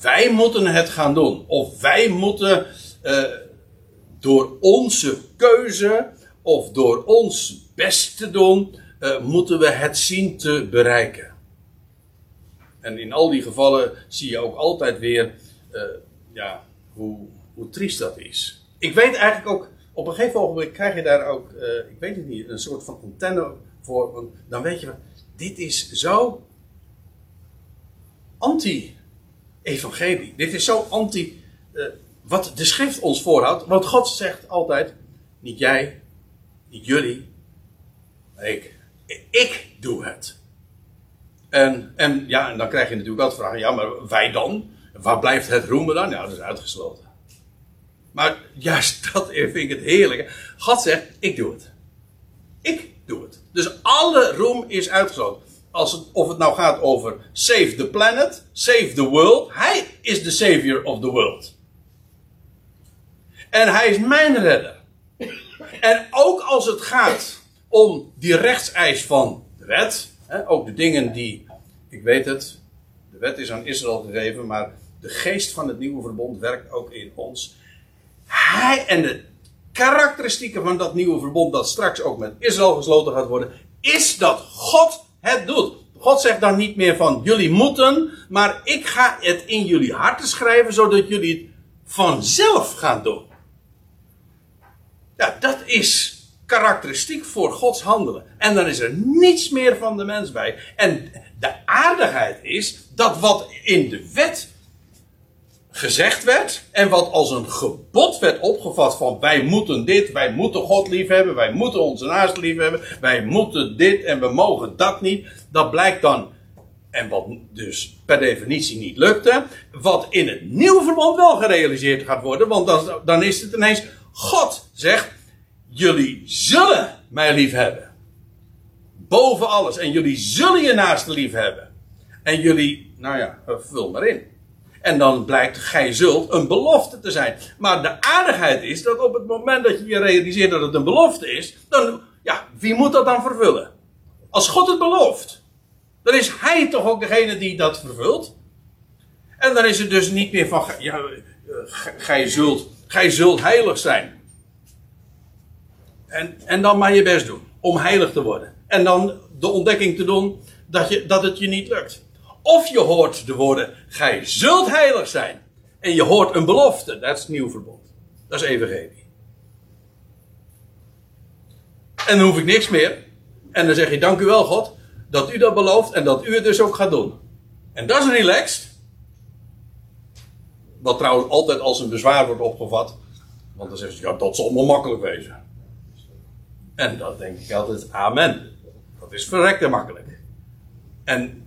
Wij moeten het gaan doen, of wij moeten uh, door onze keuze, of door ons best te doen, uh, moeten we het zien te bereiken. En in al die gevallen zie je ook altijd weer uh, ja, hoe, hoe triest dat is. Ik weet eigenlijk ook, op een gegeven moment krijg je daar ook, uh, ik weet het niet, een soort van antenne voor. Dan weet je, dit is zo anti-evangelie. Dit is zo anti wat de schrift ons voorhoudt. Want God zegt altijd, niet jij, niet jullie, maar ik. Ik doe het. En, en, ja, en dan krijg je natuurlijk altijd vragen: ja, maar wij dan? Waar blijft het roemen dan? Ja, dat is uitgesloten. Maar juist dat vind ik het heerlijke. God zegt: ik doe het. Ik doe het. Dus alle roem is uitgesloten. Als het, of het nou gaat over save the planet, save the world. Hij is de savior of the world. En hij is mijn redder. En ook als het gaat om die rechtseis van de wet. Hè, ook de dingen die, ik weet het, de wet is aan Israël gegeven, maar de geest van het nieuwe verbond werkt ook in ons. Hij en de karakteristieken van dat nieuwe verbond, dat straks ook met Israël gesloten gaat worden, is dat God het doet. God zegt dan niet meer van jullie moeten, maar ik ga het in jullie harten schrijven, zodat jullie het vanzelf gaan doen. Ja, dat is karakteristiek voor Gods handelen. En dan is er niets meer van de mens bij. En de aardigheid is dat wat in de wet gezegd werd en wat als een gebod werd opgevat van wij moeten dit, wij moeten God lief hebben, wij moeten onze naast lief hebben, wij moeten dit en we mogen dat niet. Dat blijkt dan, en wat dus per definitie niet lukte, wat in het nieuwe verband wel gerealiseerd gaat worden, want dan, dan is het ineens God zegt, jullie zullen mij lief hebben. Boven alles. En jullie zullen je naaste lief hebben. En jullie, nou ja, vul maar in. En dan blijkt, gij zult een belofte te zijn. Maar de aardigheid is dat op het moment dat je je realiseert dat het een belofte is, dan, ja, wie moet dat dan vervullen? Als God het belooft, dan is Hij toch ook degene die dat vervult. En dan is het dus niet meer van, ja, uh, gij, zult, gij zult heilig zijn. En, en dan maar je best doen om heilig te worden. En dan de ontdekking te doen dat, je, dat het je niet lukt. Of je hoort de woorden, gij zult heilig zijn. En je hoort een belofte, dat is nieuw verbond. Dat is evangelie. En dan hoef ik niks meer. En dan zeg je, dank u wel God, dat u dat belooft en dat u het dus ook gaat doen. En dat is relaxed. Wat trouwens altijd als een bezwaar wordt opgevat. Want dan zeggen ze, ja, dat zal onmakkelijk wezen. En dan denk ik altijd, amen. Dat is verrekte makkelijk. En,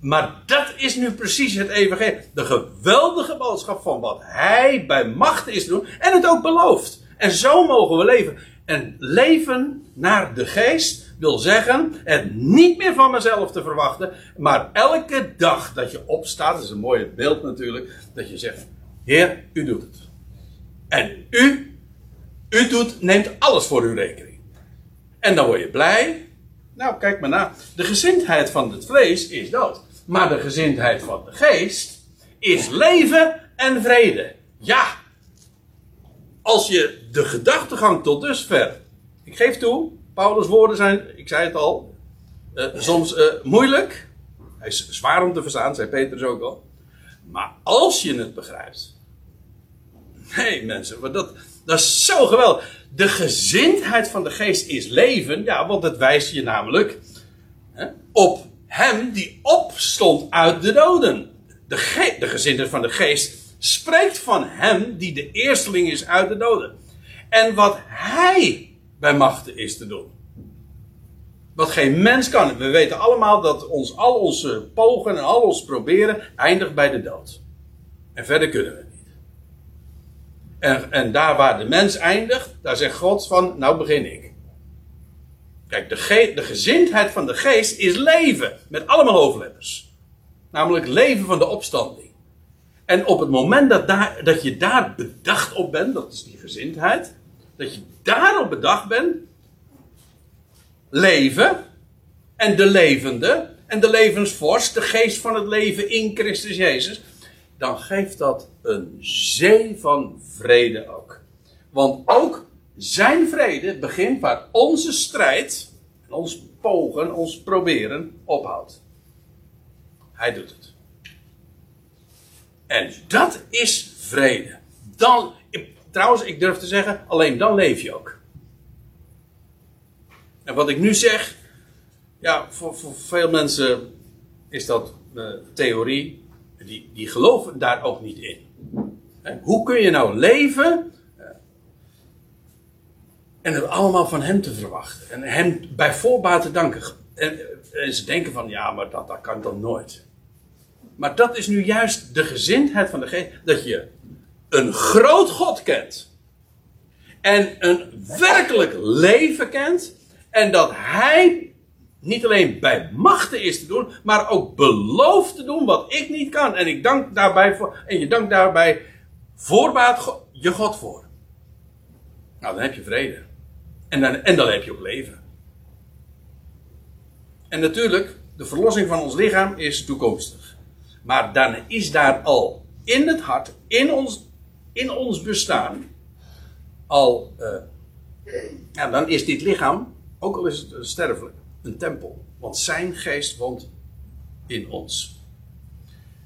maar dat is nu precies het evangelie. De geweldige boodschap van wat hij bij macht is te doen. En het ook belooft. En zo mogen we leven. En leven naar de geest wil zeggen het niet meer van mezelf te verwachten, maar elke dag dat je opstaat, dat is een mooi beeld natuurlijk, dat je zegt, Heer, u doet het. En u, u doet, neemt alles voor uw rekening. En dan word je blij. Nou, kijk maar na. De gezindheid van het vlees is dood. Maar de gezindheid van de geest is leven en vrede. Ja, als je de gedachtegang tot dusver. Ik geef toe, Paulus' woorden zijn, ik zei het al, uh, soms uh, moeilijk. Hij is zwaar om te verstaan, zei Petrus ook al. Maar als je het begrijpt. Nee, mensen, maar dat, dat is zo geweldig. De gezindheid van de geest is leven. Ja, want het wijst je namelijk hè, op hem die opstond uit de doden. De, ge de gezindheid van de geest spreekt van hem die de eersteling is uit de doden. En wat hij bij machten is te doen. Wat geen mens kan. We weten allemaal dat ons, al onze pogen en al ons proberen eindigt bij de dood. En verder kunnen we. En, en daar waar de mens eindigt, daar zegt God van, nou begin ik. Kijk, de, de gezindheid van de geest is leven. Met allemaal hoofdletters. Namelijk leven van de opstanding. En op het moment dat, daar, dat je daar bedacht op bent, dat is die gezindheid, dat je daarop bedacht bent, leven en de levende en de levensvorst, de geest van het leven in Christus Jezus, dan geeft dat een zee van vrede ook. Want ook zijn vrede begint waar onze strijd, ons pogen, ons proberen ophoudt. Hij doet het. En dat is vrede. Dan, trouwens, ik durf te zeggen, alleen dan leef je ook. En wat ik nu zeg, ja, voor, voor veel mensen is dat uh, theorie. Die, die geloven daar ook niet in. Hoe kun je nou leven uh, en het allemaal van hem te verwachten? En hem bij voorbaat te danken. En, en ze denken van, ja, maar dat, dat kan dan nooit. Maar dat is nu juist de gezindheid van de geest. Dat je een groot God kent. En een werkelijk leven kent. En dat hij niet alleen bij machten is te doen, maar ook belooft te doen wat ik niet kan. En ik dank daarbij voor, en je dankt daarbij voorbaat je God voor. Nou, dan heb je vrede. En dan, en dan heb je ook leven. En natuurlijk, de verlossing van ons lichaam is toekomstig. Maar dan is daar al in het hart, in ons, in ons bestaan, al. Ja, dan is dit lichaam, ook al is het sterfelijk, een tempel. Want zijn geest woont in ons.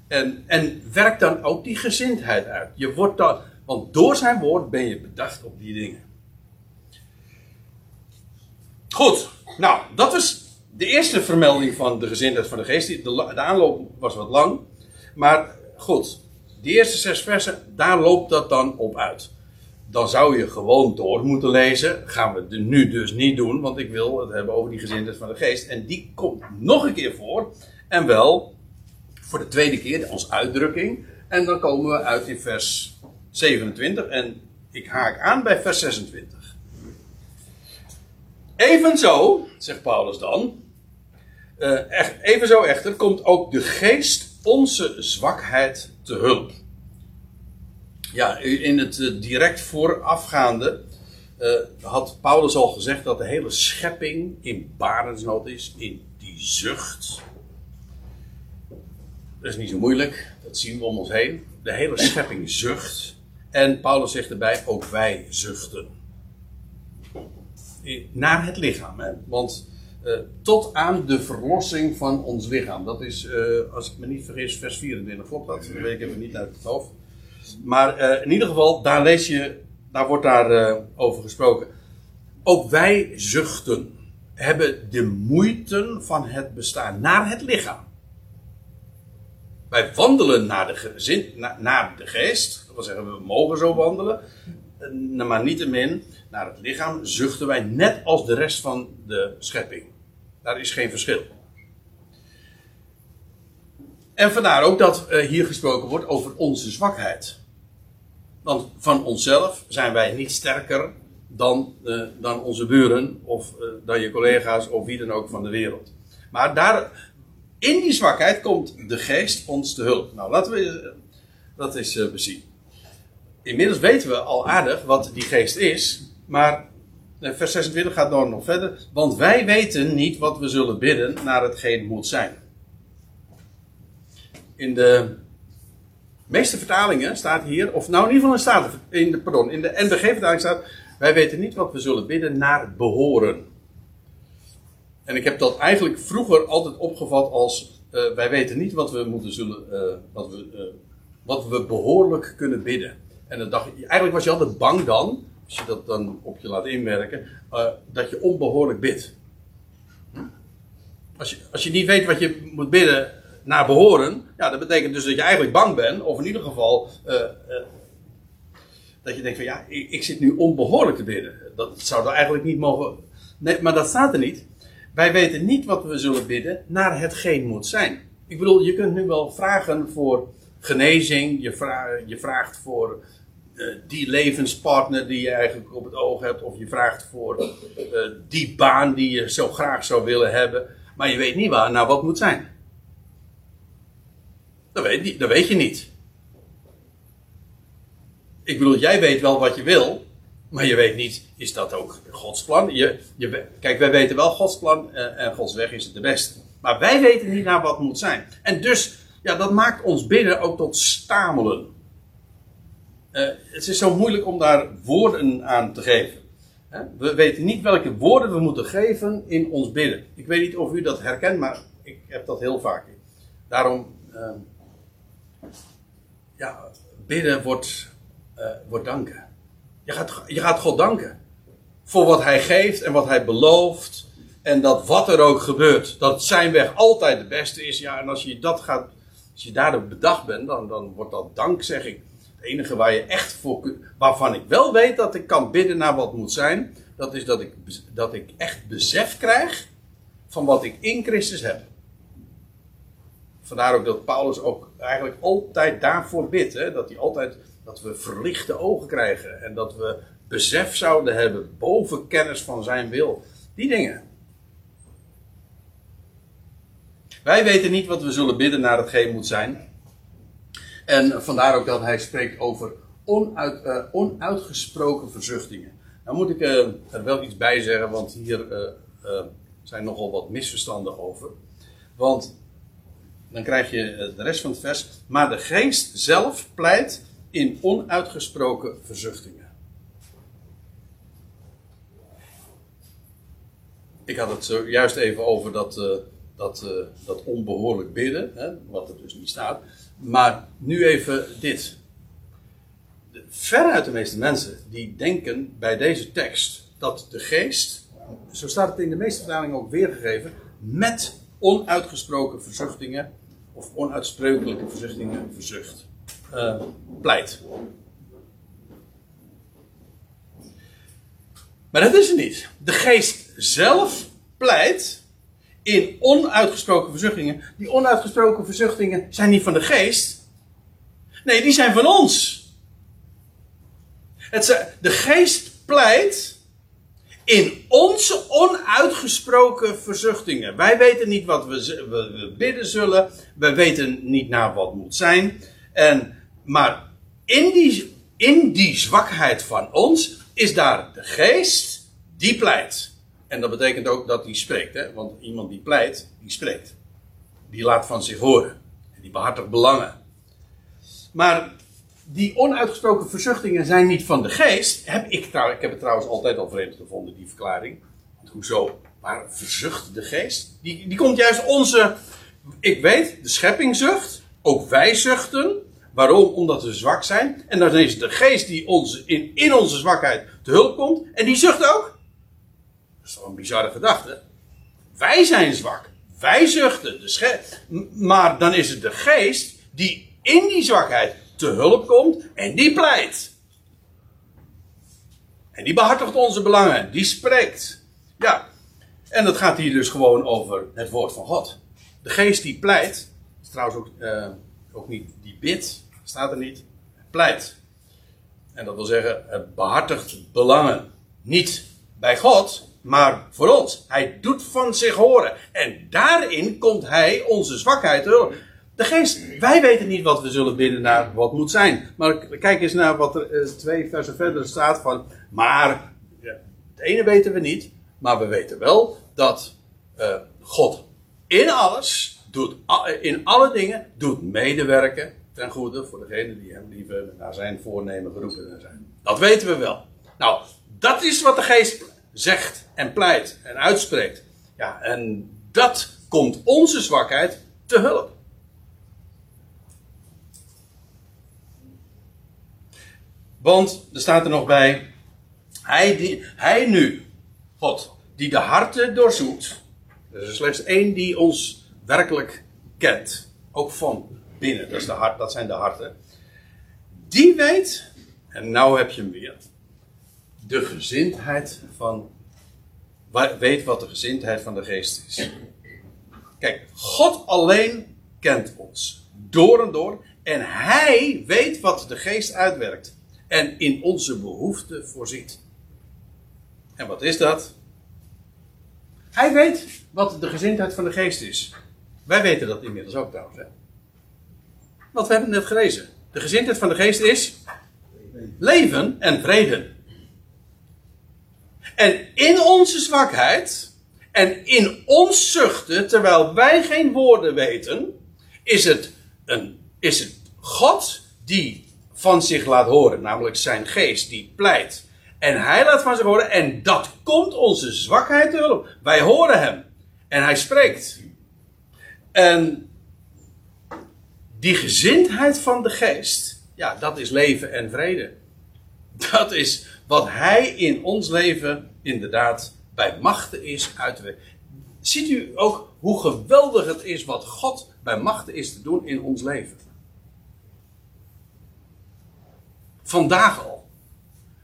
En, en werkt dan ook die gezindheid uit. Je wordt dan, want door zijn woord ben je bedacht op die dingen. Goed, nou, dat was de eerste vermelding van de gezindheid van de geest. De, de aanloop was wat lang. Maar goed, die eerste zes versen, daar loopt dat dan op uit. Dan zou je gewoon door moeten lezen. Gaan we nu dus niet doen, want ik wil het hebben over die gezindheid van de geest. En die komt nog een keer voor. En wel voor de tweede keer als uitdrukking. En dan komen we uit in vers 27. En ik haak aan bij vers 26. Evenzo, zegt Paulus dan. Uh, evenzo echter komt ook de geest onze zwakheid te hulp. Ja, in het eh, direct voorafgaande uh, had Paulus al gezegd dat de hele schepping in barensnood is, in die zucht. Dat is niet zo moeilijk. Dat zien we om ons heen. De hele schepping zucht. En Paulus zegt erbij, ook wij zuchten. Naar het lichaam. Hè? Want tot aan de verlossing van ons lichaam. Dat is, als ik me niet vergis, vers 24. Klopt dat? Dat weet ik niet uit het hoofd. Maar uh, in ieder geval, daar lees je, daar wordt daar over gesproken. Ook wij zuchten. Hebben de moeite van het bestaan naar het lichaam. Wij wandelen naar de, naar de geest. Dat wil zeggen, we mogen zo wandelen. Maar niettemin, naar het lichaam zuchten wij net als de rest van de schepping. Daar is geen verschil. En vandaar ook dat hier gesproken wordt over onze zwakheid. Want van onszelf zijn wij niet sterker dan, uh, dan onze buren of uh, dan je collega's of wie dan ook van de wereld. Maar daar, in die zwakheid komt de geest ons te hulp. Nou, laten we dat eens bezien. Inmiddels weten we al aardig wat die geest is, maar vers 26 gaat dan nog verder. Want wij weten niet wat we zullen bidden naar hetgeen moet zijn. In de meeste vertalingen staat hier, of nou in ieder geval in, de, pardon, in de NBG-vertaling staat, wij weten niet wat we zullen bidden naar behoren. En ik heb dat eigenlijk vroeger altijd opgevat als, uh, wij weten niet wat we moeten zullen, uh, wat, we, uh, wat we behoorlijk kunnen bidden. En dan dacht eigenlijk was je altijd bang dan, als je dat dan op je laat inwerken, dat je onbehoorlijk bidt. Als je, als je niet weet wat je moet bidden naar behoren, ja, dat betekent dus dat je eigenlijk bang bent, of in ieder geval uh, uh, dat je denkt van ja, ik, ik, zit nu onbehoorlijk te bidden. Dat zou er eigenlijk niet mogen. Nee, maar dat staat er niet. Wij weten niet wat we zullen bidden naar hetgeen moet zijn. Ik bedoel, je kunt nu wel vragen voor genezing, je, vraagt, je vraagt voor uh, die levenspartner die je eigenlijk op het oog hebt, of je vraagt voor die baan die je zo graag zou willen hebben, maar je weet niet waar nou wat moet zijn. Dat weet, dat weet je niet. Ik bedoel, jij weet wel wat je wil, maar je weet niet, is dat ook Gods plan? Je, je, kijk, wij weten wel Gods plan uh, en Gods weg is het de beste. Maar wij weten niet naar wat moet zijn. En dus, ja, dat maakt ons bidden ook tot stamelen. Uh, het is zo moeilijk om daar woorden aan te geven. We weten niet welke woorden we moeten geven in ons bidden. Ik weet niet of u dat herkent, maar ik heb dat heel vaak. Daarom, uh, ja, bidden wordt, uh, wordt danken. Je gaat, je gaat God danken. Voor wat Hij geeft en wat Hij belooft. En dat wat er ook gebeurt, dat zijn weg altijd de beste is. Ja, en als je dat gaat, als je daarop bedacht bent, dan, dan wordt dat dankzegging. Het enige waar je echt voor, waarvan ik wel weet dat ik kan bidden naar wat moet zijn, dat is dat ik, dat ik echt besef krijg van wat ik in Christus heb. Vandaar ook dat Paulus ook eigenlijk altijd daarvoor bidt. Hè? Dat hij altijd, dat we verlichte ogen krijgen. En dat we besef zouden hebben boven kennis van zijn wil. Die dingen. Wij weten niet wat we zullen bidden naar hetgeen moet zijn. En vandaar ook dat hij spreekt over onuit, uh, onuitgesproken verzuchtingen. Nou moet ik uh, er wel iets bij zeggen, want hier uh, zijn nogal wat misverstanden over. Want dan krijg je de rest van het vers. Maar de geest zelf pleit in onuitgesproken verzuchtingen. Ik had het zojuist even over dat, dat, dat onbehoorlijk bidden, hè, wat er dus niet staat. Maar nu even dit. Veruit de meeste mensen die denken bij deze tekst dat de geest, zo staat het in de meeste vertalingen ook weergegeven, met onuitgesproken verzuchtingen of onuitsprekelijke verzuchtingen verzucht, uh, pleit. Maar dat is het niet. De geest zelf pleit in onuitgesproken verzuchtingen. Die onuitgesproken verzuchtingen zijn niet van de geest. Nee, die zijn van ons. Het, de geest pleit in onze onuitgesproken verzuchtingen. Wij weten niet wat we, we, bidden zullen. We weten niet naar wat moet zijn. En, maar in die, in die zwakheid van ons is daar de geest die pleit. En dat betekent ook dat hij spreekt, hè? want iemand die pleit, die spreekt. Die laat van zich horen. En die behartigt belangen. Maar die onuitgesproken verzuchtingen zijn niet van de geest. Heb ik, trouw, ik heb het trouwens altijd al vreemd gevonden, die verklaring. Hoezo? Maar verzucht de geest? Die, die komt juist onze. Ik weet, de schepping zucht. Ook wij zuchten. Waarom? Omdat we zwak zijn. En dan is het de geest die ons in, in onze zwakheid te hulp komt. En die zucht ook. Dat is toch een bizarre gedachte. Wij zijn zwak. Wij zuchten. De maar dan is het de geest die in die zwakheid te hulp komt en die pleit. En die behartigt onze belangen, die spreekt. Ja, en dat gaat hier dus gewoon over het woord van God. De geest die pleit, is trouwens ook, uh, ook niet die bidt, staat er niet, pleit. En dat wil zeggen, het behartigt belangen. Niet bij God, maar voor ons. Hij doet van zich horen. En daarin komt hij onze zwakheid hulp. De geest, wij weten niet wat we zullen bidden naar wat moet zijn. Maar kijk eens naar wat er uh, twee versen verder staat van. Maar, ja, het ene weten we niet. Maar we weten wel dat uh, God in alles, doet, in alle dingen, doet medewerken ten goede voor degenen die hem liever naar zijn voornemen geroepen zijn. Dat weten we wel. Nou, dat is wat de geest zegt en pleit en uitspreekt. Ja, en dat komt onze zwakheid te hulp. Want er staat er nog bij. Hij, die, hij nu, God, die de harten doorzoekt. Er is slechts één die ons werkelijk kent. Ook van binnen, dat, de hart, dat zijn de harten. Die weet, en nou heb je hem weer. De gezindheid van. Weet wat de gezindheid van de geest is. Kijk, God alleen kent ons. Door en door. En hij weet wat de geest uitwerkt en in onze behoeften voorziet. En wat is dat? Hij weet wat de gezindheid van de geest is. Wij weten dat inmiddels ook trouwens. Hè? Want we hebben het net gelezen. De gezindheid van de geest is leven en vrede. En in onze zwakheid en in ons zuchten, terwijl wij geen woorden weten, is het, een, is het God die van zich laat horen, namelijk zijn geest die pleit. En hij laat van zich horen en dat komt onze zwakheid te hulp. Wij horen hem en hij spreekt. En die gezindheid van de geest, ja, dat is leven en vrede. Dat is wat hij in ons leven inderdaad bij machten is uit te werken. Ziet u ook hoe geweldig het is wat God bij machten is te doen in ons leven? Vandaag al.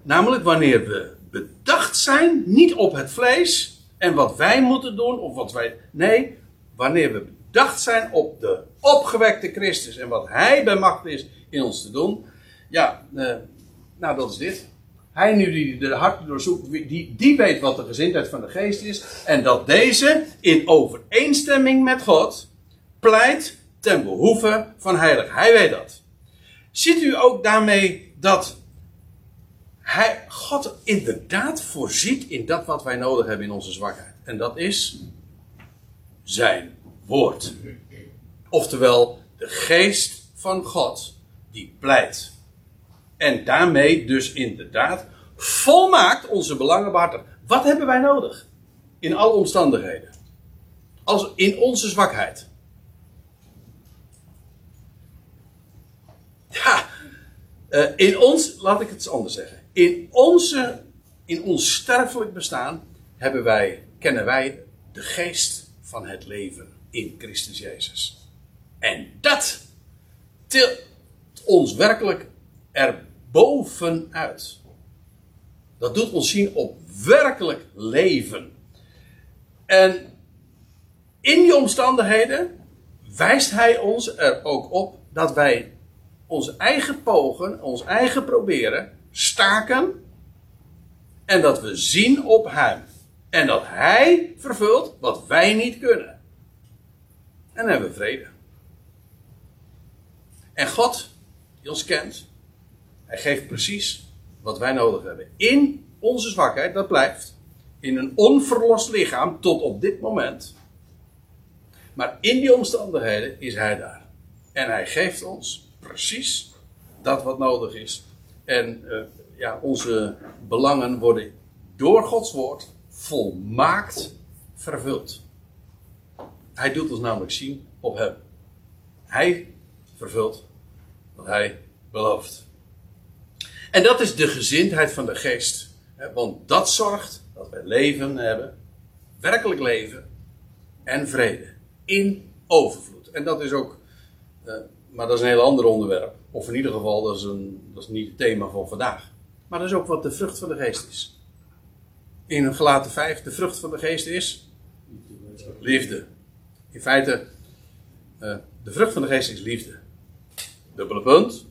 Namelijk wanneer we bedacht zijn, niet op het vlees en wat wij moeten doen of wat wij. Nee, wanneer we bedacht zijn op de opgewekte Christus en wat Hij bij macht is in ons te doen. Ja, eh, nou dat is dit. Hij nu die de harten doorzoekt, die, die weet wat de gezindheid van de geest is. En dat deze in overeenstemming met God pleit ten behoeve van heilig. Hij weet dat. Ziet u ook daarmee dat hij, God inderdaad voorziet in dat wat wij nodig hebben in onze zwakheid. En dat is zijn woord. Oftewel, de geest van God die pleit. En daarmee dus inderdaad volmaakt onze belangen. Wat hebben wij nodig? In alle omstandigheden. Als in onze zwakheid. Ja, uh, in ons, laat ik het anders zeggen. In, onze, in ons sterfelijk bestaan hebben wij, kennen wij de geest van het leven in Christus Jezus. En dat tilt ons werkelijk erbovenuit. Dat doet ons zien op werkelijk leven. En in die omstandigheden wijst hij ons er ook op dat wij ons eigen pogen, ons eigen proberen, staken. En dat we zien op Hem. En dat Hij vervult wat wij niet kunnen. En dan hebben we vrede. En God, die ons kent, Hij geeft precies wat wij nodig hebben. In onze zwakheid, dat blijft. In een onverlost lichaam tot op dit moment. Maar in die omstandigheden is Hij daar. En Hij geeft ons precies dat wat nodig is. En uh, ja, onze belangen worden door Gods woord volmaakt vervuld. Hij doet ons namelijk zien op hem. Hij vervult wat hij belooft. En dat is de gezindheid van de geest. Want dat zorgt dat wij leven hebben, werkelijk leven en vrede. In overvloed. En dat is ook, eh, maar dat is een heel ander onderwerp. Of in ieder geval, dat is, een, dat is niet het thema van vandaag. Maar dat is ook wat de vrucht van de geest is. In gelaten 5, de vrucht van de geest is liefde. In feite, uh, de vrucht van de geest is liefde. Dubbele punt.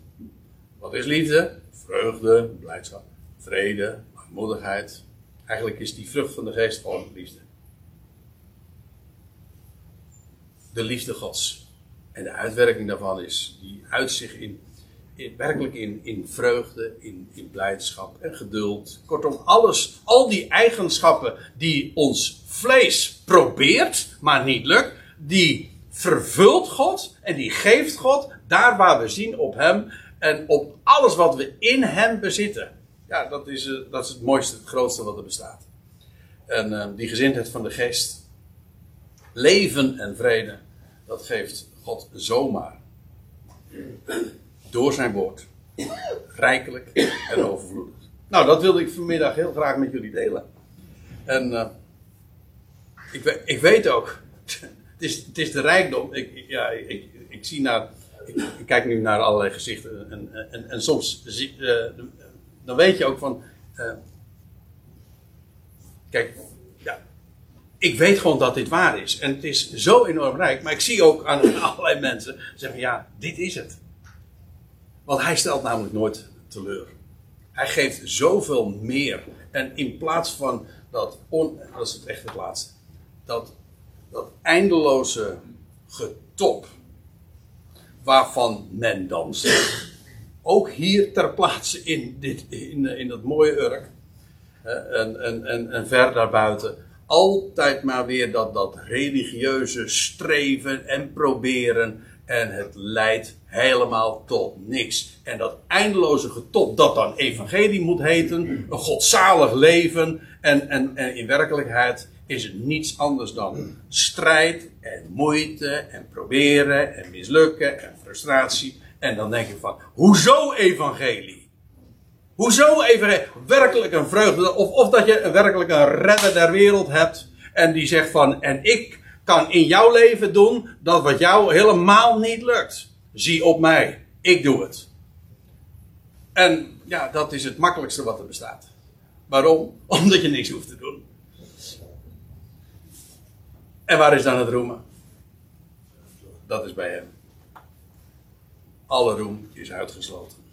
Wat is liefde? Vreugde, blijdschap, vrede, langmoedigheid. Eigenlijk is die vrucht van de geest gewoon liefde. De liefde Gods. En de uitwerking daarvan is, die uit zich in, in werkelijk in, in vreugde, in, in blijdschap en geduld. Kortom, alles, al die eigenschappen die ons vlees probeert, maar niet lukt, die vervult God en die geeft God daar waar we zien op Hem en op alles wat we in Hem bezitten. Ja, dat is, uh, dat is het mooiste, het grootste wat er bestaat. En uh, die gezindheid van de geest, leven en vrede, dat geeft God zomaar. Door zijn woord. Rijkelijk en overvloedig. Nou, dat wilde ik vanmiddag heel graag met jullie delen. En uh, ik, ik, weet ook, het is, het is de rijkdom. Ik, ja, ik, ik zie naar ik, kijk nu naar allerlei gezichten en, en, en soms zie, uh, dan weet je ook van. Uh, kijk, ik weet gewoon dat dit waar is. En het is zo enorm rijk. Maar ik zie ook aan allerlei mensen zeggen: ja, dit is het. Want hij stelt namelijk nooit teleur. Hij geeft zoveel meer. En in plaats van dat, on, dat is het echt het laatste, dat, dat eindeloze getop waarvan men dan zegt, ook hier ter plaatse in, dit, in, in dat mooie Urk, en, en, en, en ver daarbuiten, altijd maar weer dat, dat religieuze streven en proberen en het leidt helemaal tot niks. En dat eindeloze getop, dat dan evangelie moet heten, een godzalig leven. En, en, en in werkelijkheid is het niets anders dan strijd en moeite en proberen en mislukken en frustratie. En dan denk je van, hoezo evangelie? Hoezo evangelie? Werkelijk een vreugde. Of, of dat je werkelijk een redder der wereld hebt. En die zegt van, en ik kan in jouw leven doen dat wat jou helemaal niet lukt. Zie op mij, ik doe het. En ja, dat is het makkelijkste wat er bestaat. Waarom? Omdat je niks hoeft te doen. En waar is dan het roemen? Dat is bij hem. Alle roem is uitgesloten.